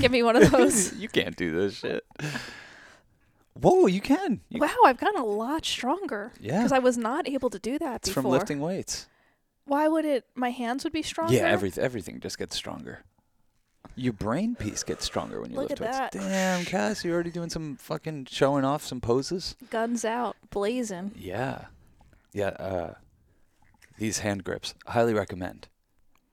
give me one of those. you can't do this shit. Whoa, you can. You, wow, I've gotten a lot stronger. Yeah. Because I was not able to do that It's before. from lifting weights. Why would it? My hands would be stronger. Yeah, everything everything just gets stronger. Your brain piece gets stronger when you Look lift at weights. that. Damn, Cass, you're already doing some fucking showing off some poses? Guns out, blazing. Yeah. Yeah, uh these hand grips, highly recommend.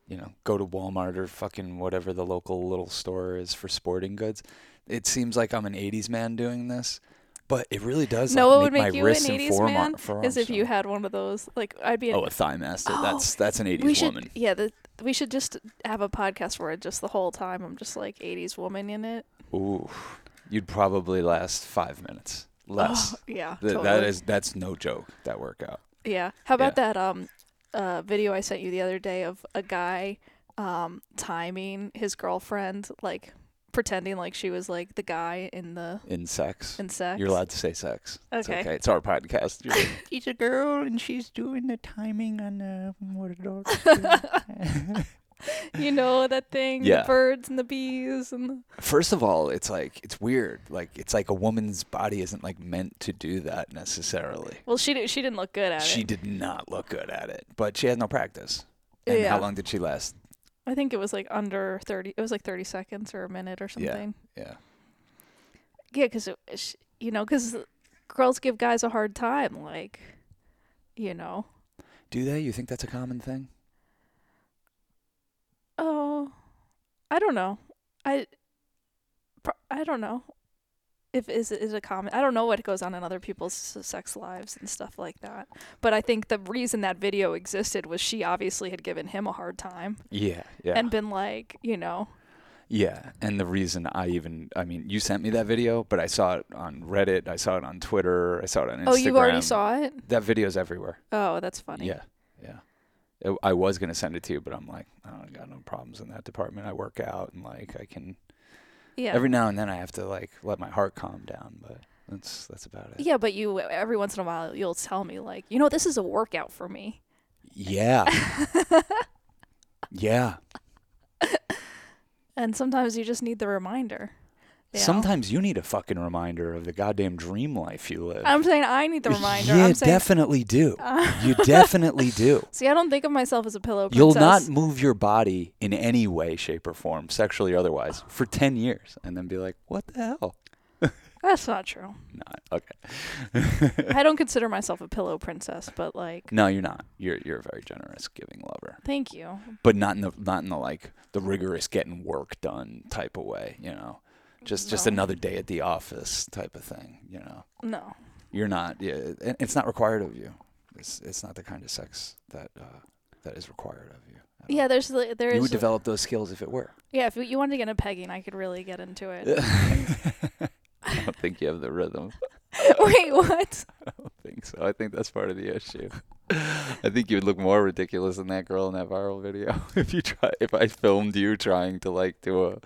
You know, go to Walmart or fucking whatever the local little store is for sporting goods. It seems like I'm an 80s man doing this, but it really does No, like, what would make you an 80s forearm, man forearms is if you had one of those. Like I'd be. An, Oh, a thigh master. Oh, that's that's an 80s we should. woman. Yeah, the, we should just have a podcast where just the whole time I'm just like 80s woman in it. Ooh. You'd probably last 5 minutes. Less. Oh, yeah. Th- totally. That is that's no joke. That workout. Yeah. How about that um uh video I sent you the other day of a guy um timing his girlfriend like pretending like she was like the guy in the In sex, in sex. you're allowed to say sex. It's Okay. okay. It's our podcast. You're like, He's a girl and she's doing the timing on uh, what a dog. you know that thing, Yeah. the birds and the bees and the, First of all, it's like it's weird. Like it's like a woman's body isn't like meant to do that necessarily. Well, she she didn't look good at it. She did not look good at it, but she had no practice. And Yeah. how long did she last? I think it was like under 30 it was like 30 seconds or a minute or Yeah. something. Yeah. Yeah, cuz you know cuz girls give guys a hard time like you know. Do they? You think that's a common thing? Oh, I don't know. I, I don't know. If is is a common. I don't know what goes on in other people's sex lives and stuff like that. But I think the reason that video existed was she obviously had given him a hard time Yeah. Yeah. and been like, you know, Yeah, and the reason I even I mean, you sent me that video, but I saw it on Reddit, I saw it on Twitter, I saw it on Instagram. oh, you already saw it. that video's everywhere. Oh, that's funny. Yeah, I was gonna send it to you, but I'm like, oh, I don't got no problems in that department. I work out and like I can. Yeah. Every now and then I have to like let my heart calm down, but that's that's about it. yeah, but you every once in a while you'll tell me like, you know, this is a workout for me. Yeah. yeah. And sometimes you just need the reminder. Sometimes you need a fucking reminder of the goddamn dream life you live. I'm saying I need the reminder. You I'm saying definitely do. you definitely do. See, I don't think of myself as a pillow princess. You'll not move your body in any way, shape, or form, sexually or otherwise, for 10 years and then be like, what the hell? That's not true. Not. Okay. I don't consider myself a pillow princess, but like, No, you're not. You're you're a very generous, giving lover, thank you. but not in the not in the like the rigorous getting work done type of way. You know, just just another day at the office type of thing. You know, No. you're not. Yeah, it's not required of you. It's it's not the kind of sex that uh, that is required of you. Yeah, there's there you is. would develop those skills if it were. yeah, if you- you wanted to get into pegging, I could really get into it. I don't think you have the rhythm. Wait, what? I don't think so. I think that's part of the issue. I think you would look more ridiculous than that girl in that viral video if you try. If I filmed you trying to like do a,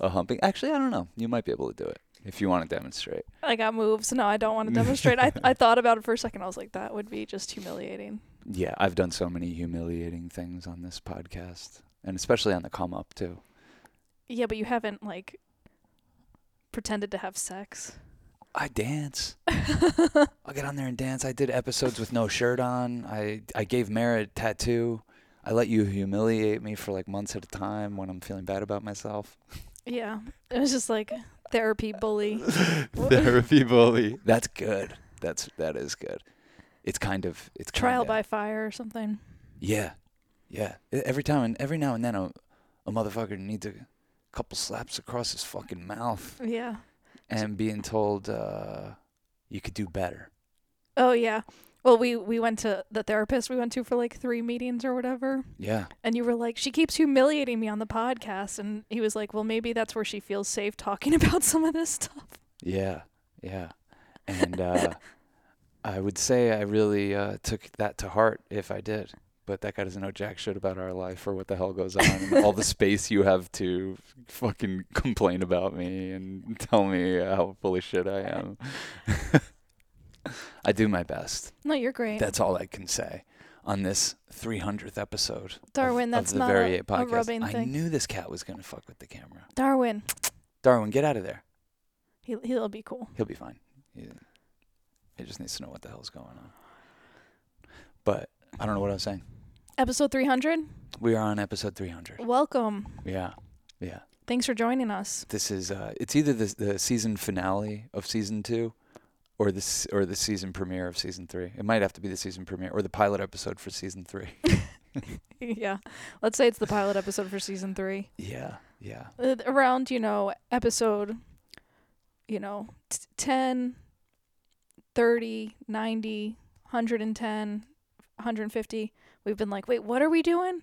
a humping. Actually, I don't know. You might be able to do it if you want to demonstrate. I got moves. No, I don't want to demonstrate. I I thought about it for a second. I was like, that would be just humiliating. Yeah, I've done so many humiliating things on this podcast, and especially on the come up too. Yeah, but you haven't like pretended to have sex. I dance. I'll get on there and dance. I did episodes with no shirt on. I I gave a tattoo. I let you humiliate me for like months at a time when I'm feeling bad about myself. Yeah, it was just like therapy bully. Therapy bully. That's good. That's that is good. It's kind of it's Trial kinda, by fire or something. Yeah, yeah. Every time and every now and then a, a motherfucker needs a couple slaps across his fucking mouth Yeah. and being told uh, you could do better. Oh yeah. Well, we we went to the therapist we went to for like three meetings or whatever, Yeah. and you were like, she keeps humiliating me on the podcast, and he was like, well, maybe that's where she feels safe talking about some of this stuff. Yeah, yeah. And uh, I would say I really uh, took that to heart if I did. But that guy doesn't know jack shit about our life or what the hell goes on, and all the space you have to fucking complain about me and tell me how full of shit I am. I do my best. No, you're great. That's all I can say on this 300th episode. Darwin, of, that's the not Very a- Eight a podcast. rubbing I thing. knew this cat was gonna fuck with the camera. Darwin, Darwin, get out of there. He he'll be cool. He'll be fine. He, he just needs to know what the hell's going on. But I don't know what I was saying. Episode 300. We are on episode 300. Welcome. Yeah, yeah. Thanks for joining us. This is uh, it's either the the season finale of season two, or the s- or the season premiere of season three. It might have to be the season premiere or the pilot episode for season three. yeah. Let's say it's the pilot episode for season 3. yeah, yeah. Uh, around, you know, episode you know, t- 10 30, 90, 110, 150. We've been like, "Wait, what are we doing?"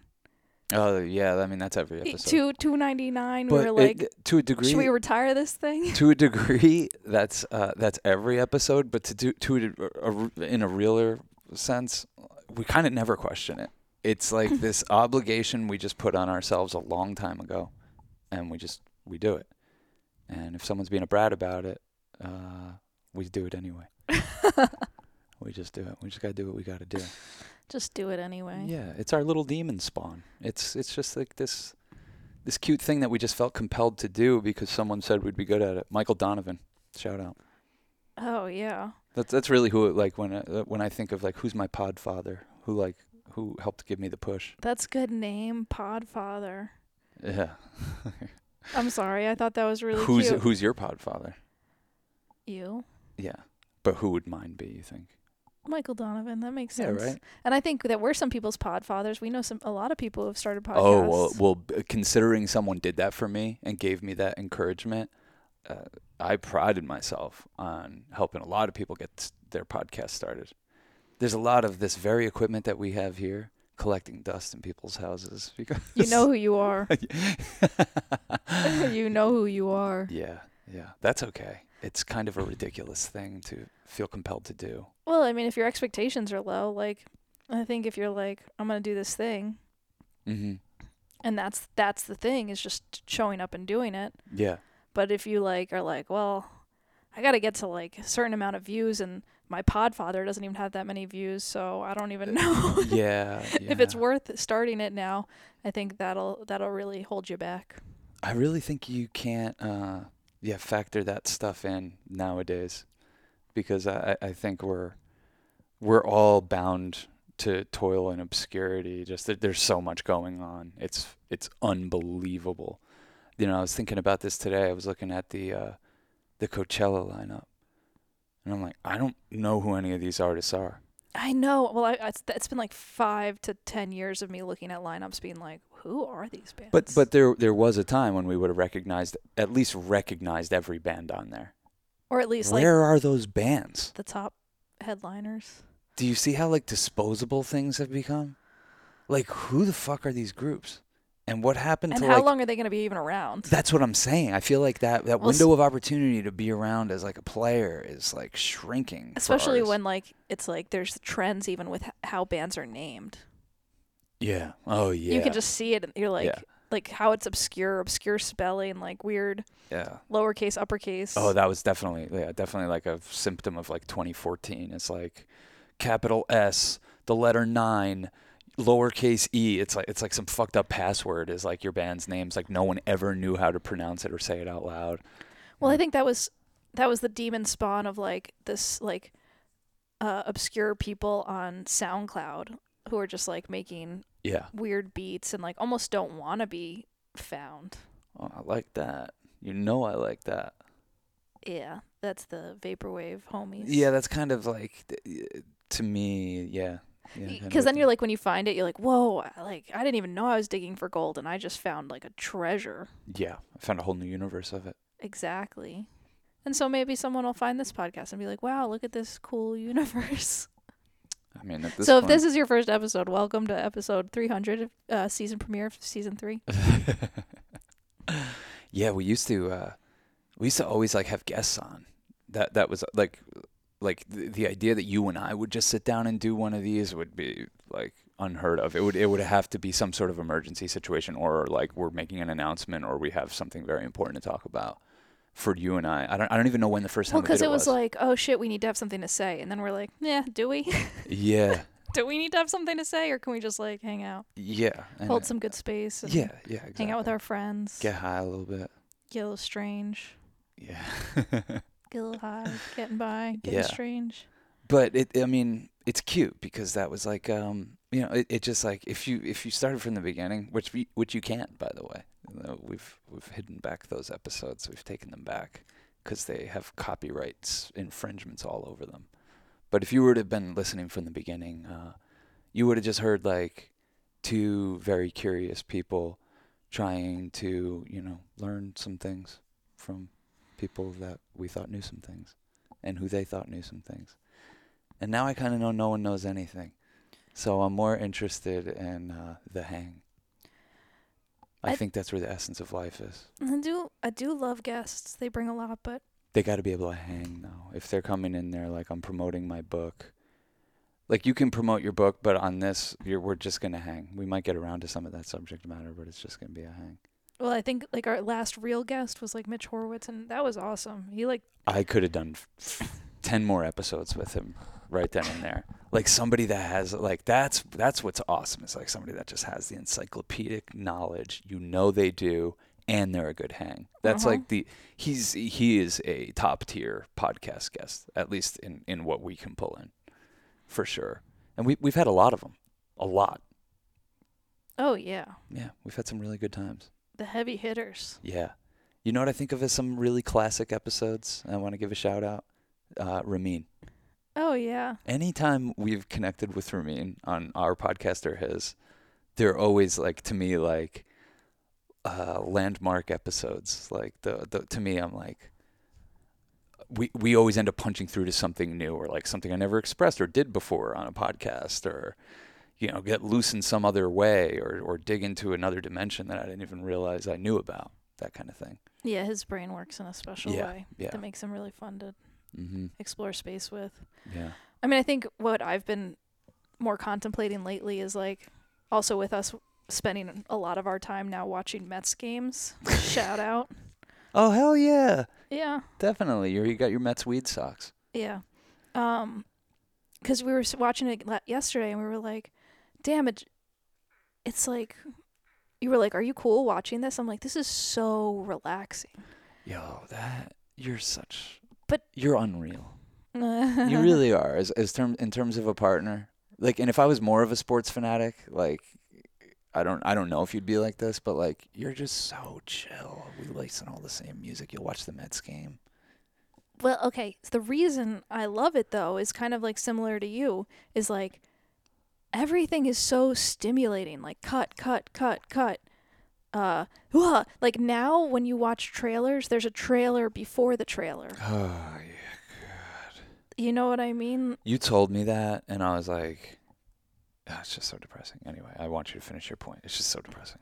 Oh yeah. I mean that's every episode. Two 299. We but were it- like, to a degree, "Should we retire this thing?" to a degree, that's uh, that's every episode. But to do to a, a, in a realer sense, we kind of never question it. It's like this obligation we just put on ourselves a long time ago, and we just we do it. And if someone's being a brat about it, uh, we do it anyway. we just do it. We just gotta do what we gotta do. Just do it anyway. Yeah, it's our little demon spawn. It's it's just like this this cute thing that we just felt compelled to do because someone said we'd be good at it. Michael Donovan, shout out. Oh, yeah. That's that's really who it, like when I, uh, when I think of like who's my pod father, who like who helped give me the push. That's good name, Podfather. Yeah. I'm sorry. I thought that was really who's cute. who's your pod father? you, Yeah. But who would mine be, you think? Michael Donovan. That makes sense. Yeah, right. And I think that we're some people's podfathers. We know some a lot of people who have started podcasts. Oh well, well, considering someone did that for me and gave me that encouragement, uh, I prided myself on helping a lot of people get their podcast started. There's a lot of this very equipment that we have here collecting dust in people's houses because you know who you are. you know who you are. yeah, yeah, that's okay. It's kind of a ridiculous thing to feel compelled to do. Well, I mean, if your expectations are low, like I think if you're like, I'm gonna do this thing, hmm and that's that's the thing is just showing up and doing it. Yeah, But if you like are like, well, I got to get to like a certain amount of views and my podfather doesn't even have that many views, so I don't even know yeah, if it's worth starting it now. I think that'll that'll really hold you back. I really think you can't, uh, yeah, factor that stuff in nowadays, because I, I think we're we're all bound to toil and obscurity. Just that there's so much going on. It's it's unbelievable. You know, I was thinking about this today. I was looking at the uh, the Coachella lineup, and I'm like, I don't know who any of these artists are. I know. Well, I, it's, it's been like five to ten years of me looking at lineups, being like, who are these bands? But but there there was a time when we would have recognized at least recognized every band on there. or at least like Where are those bands? the top headliners. Do you see how like disposable things have become? Like who the fuck are these groups? And what happened And to how like long are they going to be even around? That's what I'm saying. I feel like that that Well, window of opportunity to be around as like a player is like shrinking. Especially when like it's like there's trends even with how bands are named. Yeah. Oh yeah. You can just see it and you're like Yeah. like how it's obscure, obscure spelling, like weird Yeah. lowercase, uppercase. Oh, that was definitely yeah, definitely like a symptom of like 2014. It's like capital S, the letter 9, lowercase e. It's like it's like some fucked up password is like your band's names like no one ever knew how to pronounce it or say it out loud. Well, I think that was that was the demon spawn of like this like uh, obscure people on SoundCloud who are just like making Yeah. weird beats and like almost don't want to be found. Oh, I like that. You know I like that. Yeah, that's the vaporwave homies. Yeah, that's kind of like to me, yeah. Yeah Because then you're like, when you find it, you're like, whoa, like I didn't even know I was digging for gold, and I just found like a treasure. Yeah, I found a whole new universe of it. Exactly. And so maybe someone will find this podcast and be like, wow, look at this cool universe. I mean, so if this is your first episode, welcome to episode 300, uh, season premiere of season three. yeah, we used to uh we used to always like have guests on. That that was like like the, the idea that you and I would just sit down and do one of these would be like unheard of. It would it would have to be some sort of emergency situation or like we're making an announcement or we have something very important to talk about for you and I. I don't I don't even know when the first time Well, we because did it was like, oh shit, we need to have something to say. And then we're like, yeah, do we? yeah. do we need to have something to say? Or can we just like hang out, Yeah. and hold some good space, and Yeah, yeah, exactly. hang out with our friends? get high a little bit. Get a little strange. Yeah. Get a little high. Getting by. Getting Yeah. strange. but it I mean it's cute because that was like um you know it, it just like if you if you started from the beginning which we, which you can't by the way You know, we've we've hidden back those episodes we've taken them back because they have copyrights infringements all over them but if you were to have been listening from the beginning uh, you would have just heard like two very curious people trying to you know learn some things from people that we thought knew some things and who they thought knew some things and now I kind of know no one knows anything. So I'm more interested in uh, the hang. I, I- think that's where the essence of life is. I do. I do love guests. They bring a lot, but They got to be able to hang though. If they're coming in there like I'm promoting my book, like you can promote your book, but on this, you're, we're just gonna hang. We might get around to some of that subject matter, but it's just gonna be a hang. Well, I think like our last real guest was like Mitch Horowitz, and that was awesome. He like I could have done f- ten more episodes with him right then and there. Like somebody that has like that's that's what's awesome. It's like somebody that just has the encyclopedic knowledge. You know they do, and they're a good hang. That's Uh-huh. like the he's he is a top tier podcast guest, at least in in what we can pull in, for sure. And we we've had a lot of them, a lot. oh yeah, Yeah, we've had some really good times. The heavy hitters. Yeah. You know what I think of as some really classic episodes? I want to give a shout out. Uh, Ramin. Oh yeah, anytime we've connected with Ramin on our podcast or his, they're always like to me like uh, landmark episodes. Like the, the to me, I'm like we we always end up punching through to something new or like something I never expressed or did before on a podcast or you know get loose in some other way or or dig into another dimension that I didn't even realize I knew about. That kind of thing. yeah. His brain works in a special Yeah, way yeah. that makes him really fun to Mm-hmm. explore space with. Yeah. I mean, I think what I've been more contemplating lately is like also with us spending a lot of our time now watching Mets games. Shout out. Oh hell yeah! Yeah. Definitely. You you got your Mets weed socks. Yeah. Um, because we were s- watching it yesterday and we were like, damn it. It's like, you were like, are you cool watching this? I'm like, this is so relaxing. Yo, that you're such. But- you're unreal. you really are. As as term in terms of a partner, like, and if I was more of a sports fanatic, like, I don't I don't know if you'd be like this, but like, you're just so chill. We listen all the same music. You'll watch the Mets game. Well, okay. The reason I love it though is kind of like similar to you is like everything is so stimulating. Like cut, cut, cut, cut. Uh, wah. like now when you watch trailers, there's a trailer before the trailer. Oh yeah. god You know what I mean? You told me that, and I was like, "Ah, it's just so depressing. Anyway, I want you to finish your point. It's just so depressing.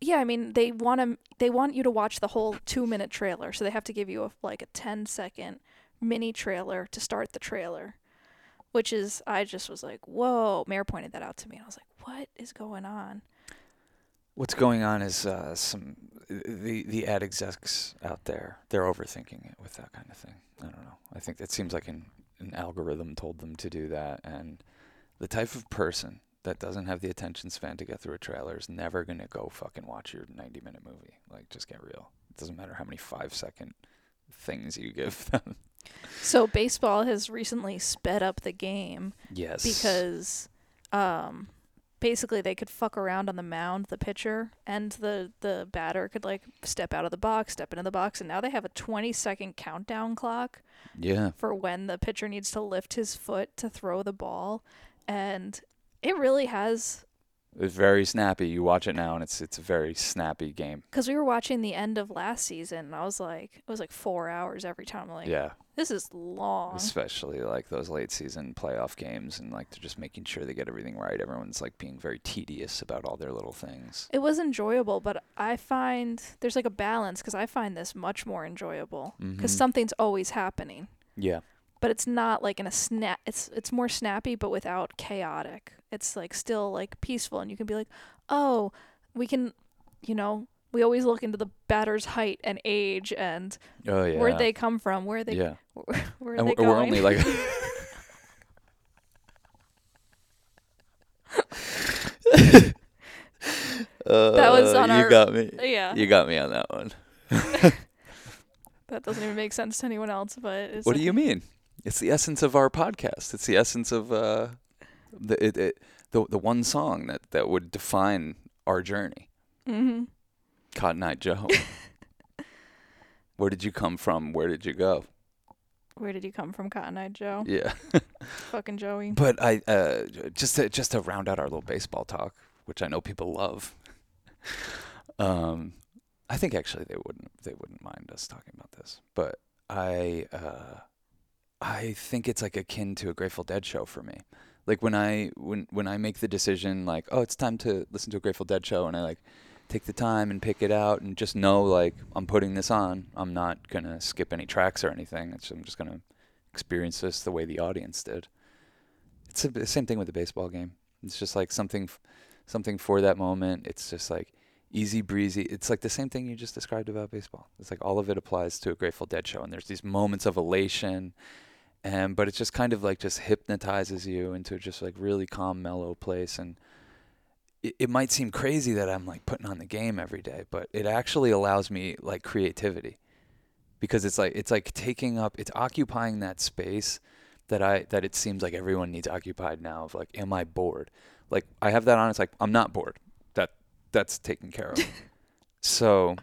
Yeah, I mean they want to they want you to watch the whole 2-minute trailer. So they have to give you a like a 10 second mini trailer to start the trailer. Which is I just was like, "Whoa." Mare pointed that out to me and I was like, "What is going on?" What's going on is uh, some the the ad execs out there. They're overthinking it with that kind of thing. I don't know. I think it seems like an an algorithm told them to do that, and the type of person that doesn't have the attention span to get through a trailer is never gonna go fucking watch your ninety minute movie. Like, just get real. It doesn't matter how many five second things you give them. So baseball has recently sped up the game yes. because um basically they could fuck around on the mound, the pitcher and the the batter could like step out of the box, step into the box and now they have a 20 second countdown clock yeah. for when the pitcher needs to lift his foot to throw the ball and it really has It's very snappy. You watch it now, and it's it's a very snappy game. cuz we were watching the end of last season and I was like it was like 4 hours every time I'm like yeah. this is long. especially like those late season playoff games and like they're just making sure they get everything right everyone's like being very tedious about all their little things It was enjoyable, but I find there's like a balance because I find this much more enjoyable because Mhm. something's always happening, yeah but it's not like in a snap. It's it's more snappy, but without chaotic. It's like still like peaceful, and you can be like, oh, we can, you know, we always look into the batter's height and age and oh yeah where'd they come from, where they yeah where and they we're, going. only like Uh, That was on you our- got me. Yeah. You got me on that one. That doesn't even make sense to anyone else, but it's What do you mean? It's the essence of our podcast. It's the essence of uh, the it, it, the the one song that that would define our journey. Mhm. Cotton Eye Joe. Where did you come from? Where did you go? Where did you come from, Cotton Eye Joe? Yeah. Fucking Joey. But I uh, just to, just to round out our little baseball talk, which I know people love. um, I think actually they wouldn't they wouldn't mind us talking about this, but I uh, I think it's like akin to a Grateful Dead show for me. Like when I when when I make the decision like oh it's time to listen to a Grateful Dead show and I like take the time and pick it out and just know like I'm putting this on. I'm not gonna skip any tracks or anything. I'm just gonna experience this the way the audience did. It's the same thing with the baseball game. It's just like something, something for that moment. It's just like easy breezy. It's like the same thing you just described about baseball. It's like all of it applies to a Grateful Dead show, and there's these moments of elation, and but it's just kind of like just hypnotizes you into just like really calm, mellow place. And it, it might seem crazy that I'm like putting on the game every day, but it actually allows me like creativity because it's like it's like taking up, it's occupying that space that I that it seems like everyone needs occupied now of like am I bored? Like I have that on it's like I'm not bored. That that's taken care of. so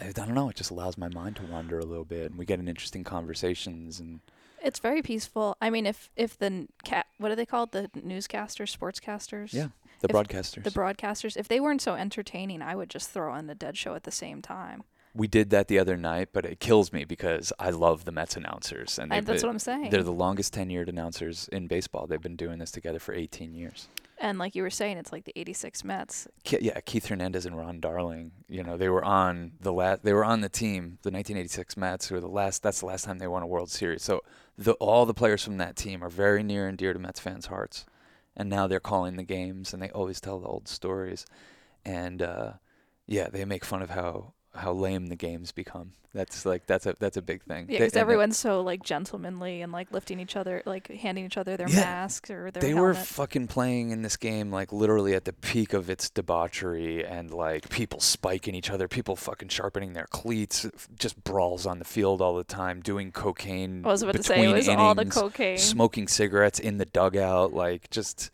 I don't know, it just allows my mind to wander a little bit and we get in interesting conversations and It's very peaceful. I mean, if if the cat, what are they called? The newscasters, sportscasters. Yeah, the If broadcasters. The broadcasters. If they weren't so entertaining, I would just throw on the Dead Show at the same time. we did that the other night, but it kills me because I love the Mets announcers and that's what I'm saying. they're the longest tenured announcers in baseball. They've been doing this together for 18 years. And like you were saying, it's like the '86 Mets. Yeah, Keith Hernandez and Ron Darling. You know, they were on the last. They were on the team, the 1986 Mets, who were the last. That's the last time they won a World Series. So the all the players from that team are very near and dear to Mets fans' hearts. And now they're calling the games, and they always tell the old stories. And uh, yeah, they make fun of how how lame the games become. That's like that's a that's a big thing. Yeah, because everyone's so like gentlemanly and like lifting each other, like handing each other their Yeah. masks or their they were fucking playing in this game like literally at the peak of its debauchery and like people spiking each other, people fucking sharpening their cleats, just brawls on the field all the time, doing cocaine. I was about to say it was all the cocaine. smoking cigarettes in the dugout, like just,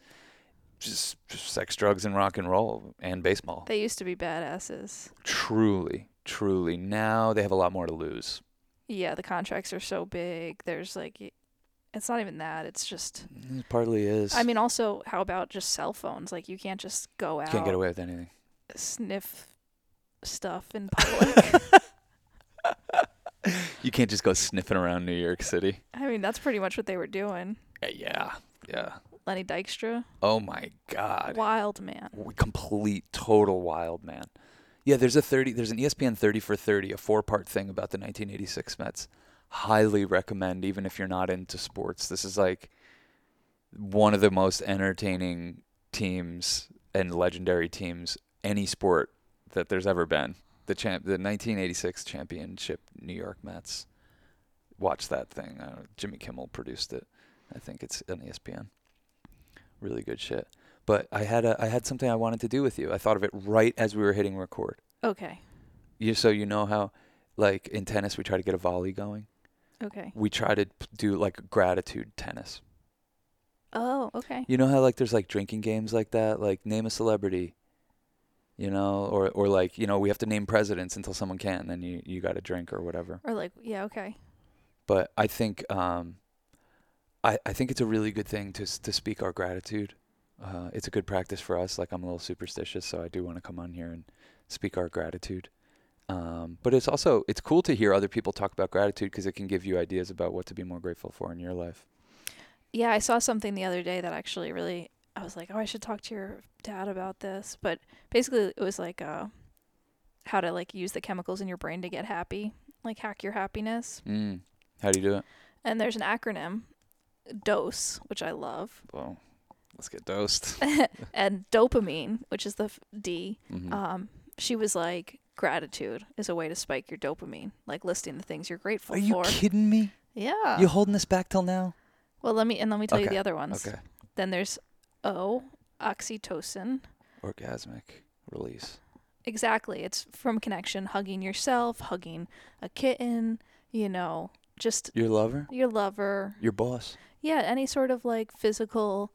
just, sex, drugs, and rock and roll and baseball. They used to be badasses. truly, truly. Now they have a lot more to lose. Yeah, the contracts are so big. There's like, it's not even that. It's just. It partly is. I mean, also, how about just cell phones? Like, you can't just go out can't get away with anything. sniff stuff in public. You can't just go sniffing around New York City. I mean, that's pretty much what they were doing. Uh, Yeah, yeah. Lenny Dykstra, Oh my God. wild man. Complete, total wild man. Yeah, there's a 30. There's an ESPN 30 for 30, a four-part thing about the 1986 Mets. Highly recommend, even if you're not into sports. This is like one of the most entertaining teams and legendary teams any sport that there's ever been. The champ, the 1986 championship New York Mets. Watch that thing. Jimmy Kimmel produced it. I think it's on ESPN. Really good shit. But I had a I had something I wanted to do with you. I thought of it right as we were hitting record. Okay. You so you know how like in tennis we try to get a volley going. Okay. We try to p- do like gratitude tennis. Oh, okay. You know how like there's like drinking games like that, like name a celebrity. You know, or or like, you know, we have to name presidents until someone can, then you you got to drink or whatever. Or like, yeah, okay. But I think um I I think it's a really good thing to to speak our gratitude. Uh, it's a good practice for us. Like I'm a little superstitious, so I do want to come on here and speak our gratitude. Um, but it's also it's cool to hear other people talk about gratitude because it can give you ideas about what to be more grateful for in your life. Yeah, I saw something the other day that actually really I was like, "Oh, I should talk to your dad about this." But basically it was like uh how to like use the chemicals in your brain to get happy, like hack your happiness. Mm. How do you do it? And there's an acronym, DOSE, which I love, Well, let's get dosed. and dopamine, which is the f- D. Mhm. Um she was like gratitude is a way to spike your dopamine, like listing the things you're grateful for. Are you kidding me? yeah. You holding this back till now? well, let me and let me tell you the other ones. Okay. Then there's O, oxytocin. Orgasmic release. Exactly. It's from connection, hugging yourself, hugging a kitten, you know, just Your lover, your lover. your boss. Yeah, any sort of like physical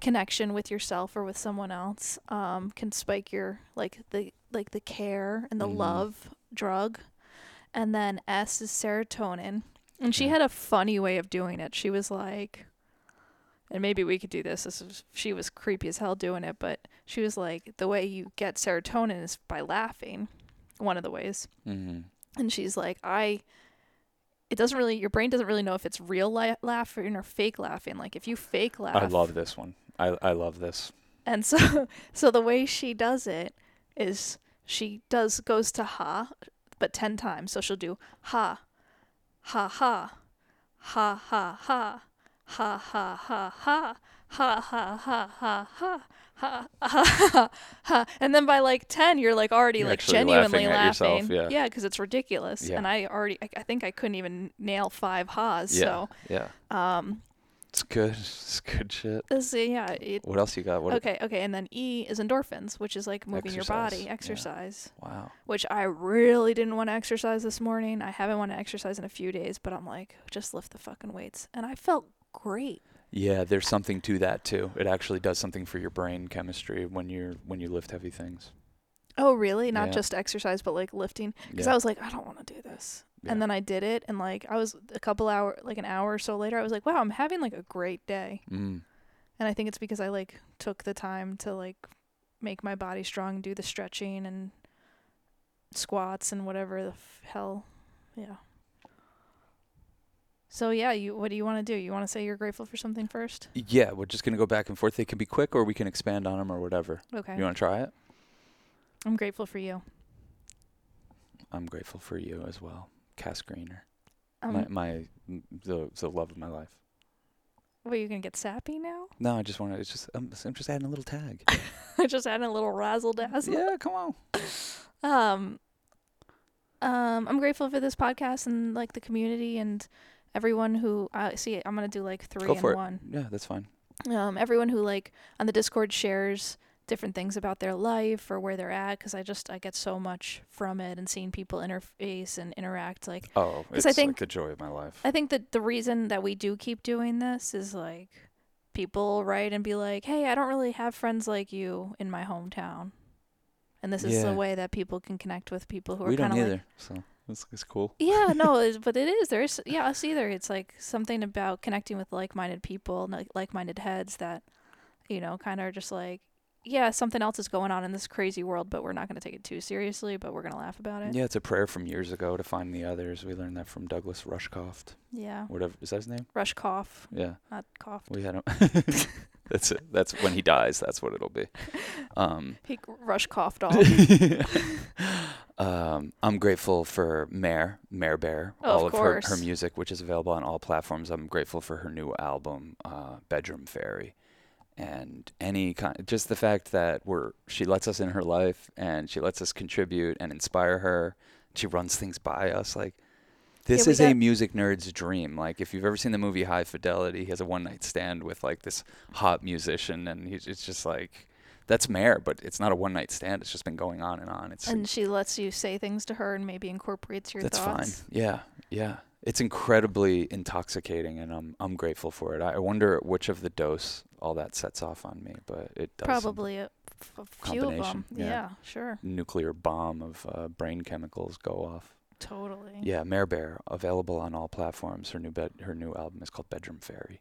connection with yourself or with someone else um, can spike your like the like the care and the Mhm. love drug. And then S is serotonin. And she had a funny way of doing it. She was like and maybe we could do this. This was, she was creepy as hell doing it, but she was like the way you get serotonin is by laughing. One of the ways Mm-hmm. and she's like i it doesn't really your brain doesn't really know if it's real la- laughing or fake laughing like if you fake laugh I love this one. I I love this. and so so the way she does it is she does goes to ha but 10 times so she'll do ha ha ha ha ha ha ha ha ha ha ha ha ha ha ha ha ha ha ha and then by like 10 you're like already You're like genuinely laughing at yourself, laughing yeah. because it's ridiculous Yeah. and i already I, I think i couldn't even nail five ha's Yeah. Yeah. um It's good. It's good shit. this, yeah it, What else you got? What? okay okay and then e is endorphins which is like moving your Exercise, body yeah. exercise Wow. which i really didn't want to exercise this morning i haven't wanted to exercise in a few days but i'm like just lift the fucking weights and i felt great Yeah, there's something to that too. It actually does something for your brain chemistry when you're when you lift heavy things. oh really not Yeah. just exercise but like lifting because Yeah. i was like i don't want to do this Yeah. and then i did it and like i was a couple hour like an hour or so later i was like wow i'm having like a great day Mm. and i think it's because i like took the time to like make my body strong do the stretching and squats and whatever the f- hell yeah so yeah you what do you want to do you want to say you're grateful for something first Yeah, we're just gonna go back and forth. They can be quick, or we can expand on them, or whatever. okay You want to try it? i'm grateful for you I'm grateful for you as well, Cass Greener, um, my my the the love of my life. what you gonna get sappy now No, I just want to. It's just I'm, I'm just adding a little tag. I just adding a little razzle dazzle yeah, come on. um um i'm grateful for this podcast and like the community and everyone who uh, see i'm gonna do like three Go in for it. one Yeah, that's fine. um everyone who like on the discord shares different things about their life or where they're at because i just i get so much from it and seeing people interface and interact like Oh, it's I like think- the joy of my life. i think that the reason that we do keep doing this is like people write and be like hey i don't really have friends like you in my hometown and this is Yeah. the way that people can connect with people who we are kind of like either, so it's it's cool. yeah no it's, but it is there's yeah us either it's like something about connecting with like-minded people like like-minded heads that you know kind of are just like yeah something else is going on in this crazy world but we're not going to take it too seriously but we're going to laugh about it Yeah, it's a prayer from years ago to find the others. We learned that from Douglas Rushkoff. yeah Whatever is that his name? Rushkoff. Yeah, not cough we had him. that's it. That's when he dies. That's what it'll be. Um, he rush coughed off um, I'm grateful for Mare, Mare Bear, Oh, all of of, her, her music, which is available on all platforms. I'm grateful for her new album, uh, Bedroom Fairy, and any kind, just the fact that we're she lets us in her life and she lets us contribute and inspire her. She runs things by us like. This we is a music nerd's dream. Like, if you've ever seen the movie High Fidelity, he has a one night stand with like this hot musician, and he's it's just like that's Mare, but it's not a one night stand. It's just been going on and on. It's and she lets you say things to her and maybe incorporates your that's thoughts fine. Yeah, yeah. It's incredibly intoxicating, and I'm I'm grateful for it. I I wonder which of the dose all that sets off on me, but it does. probably a, f- a few of them Combination, yeah. yeah. sure nuclear bomb of uh, brain chemicals go off. totally Yeah, Mare Bear available on all platforms. Her new bed, her new album is called Bedroom Fairy.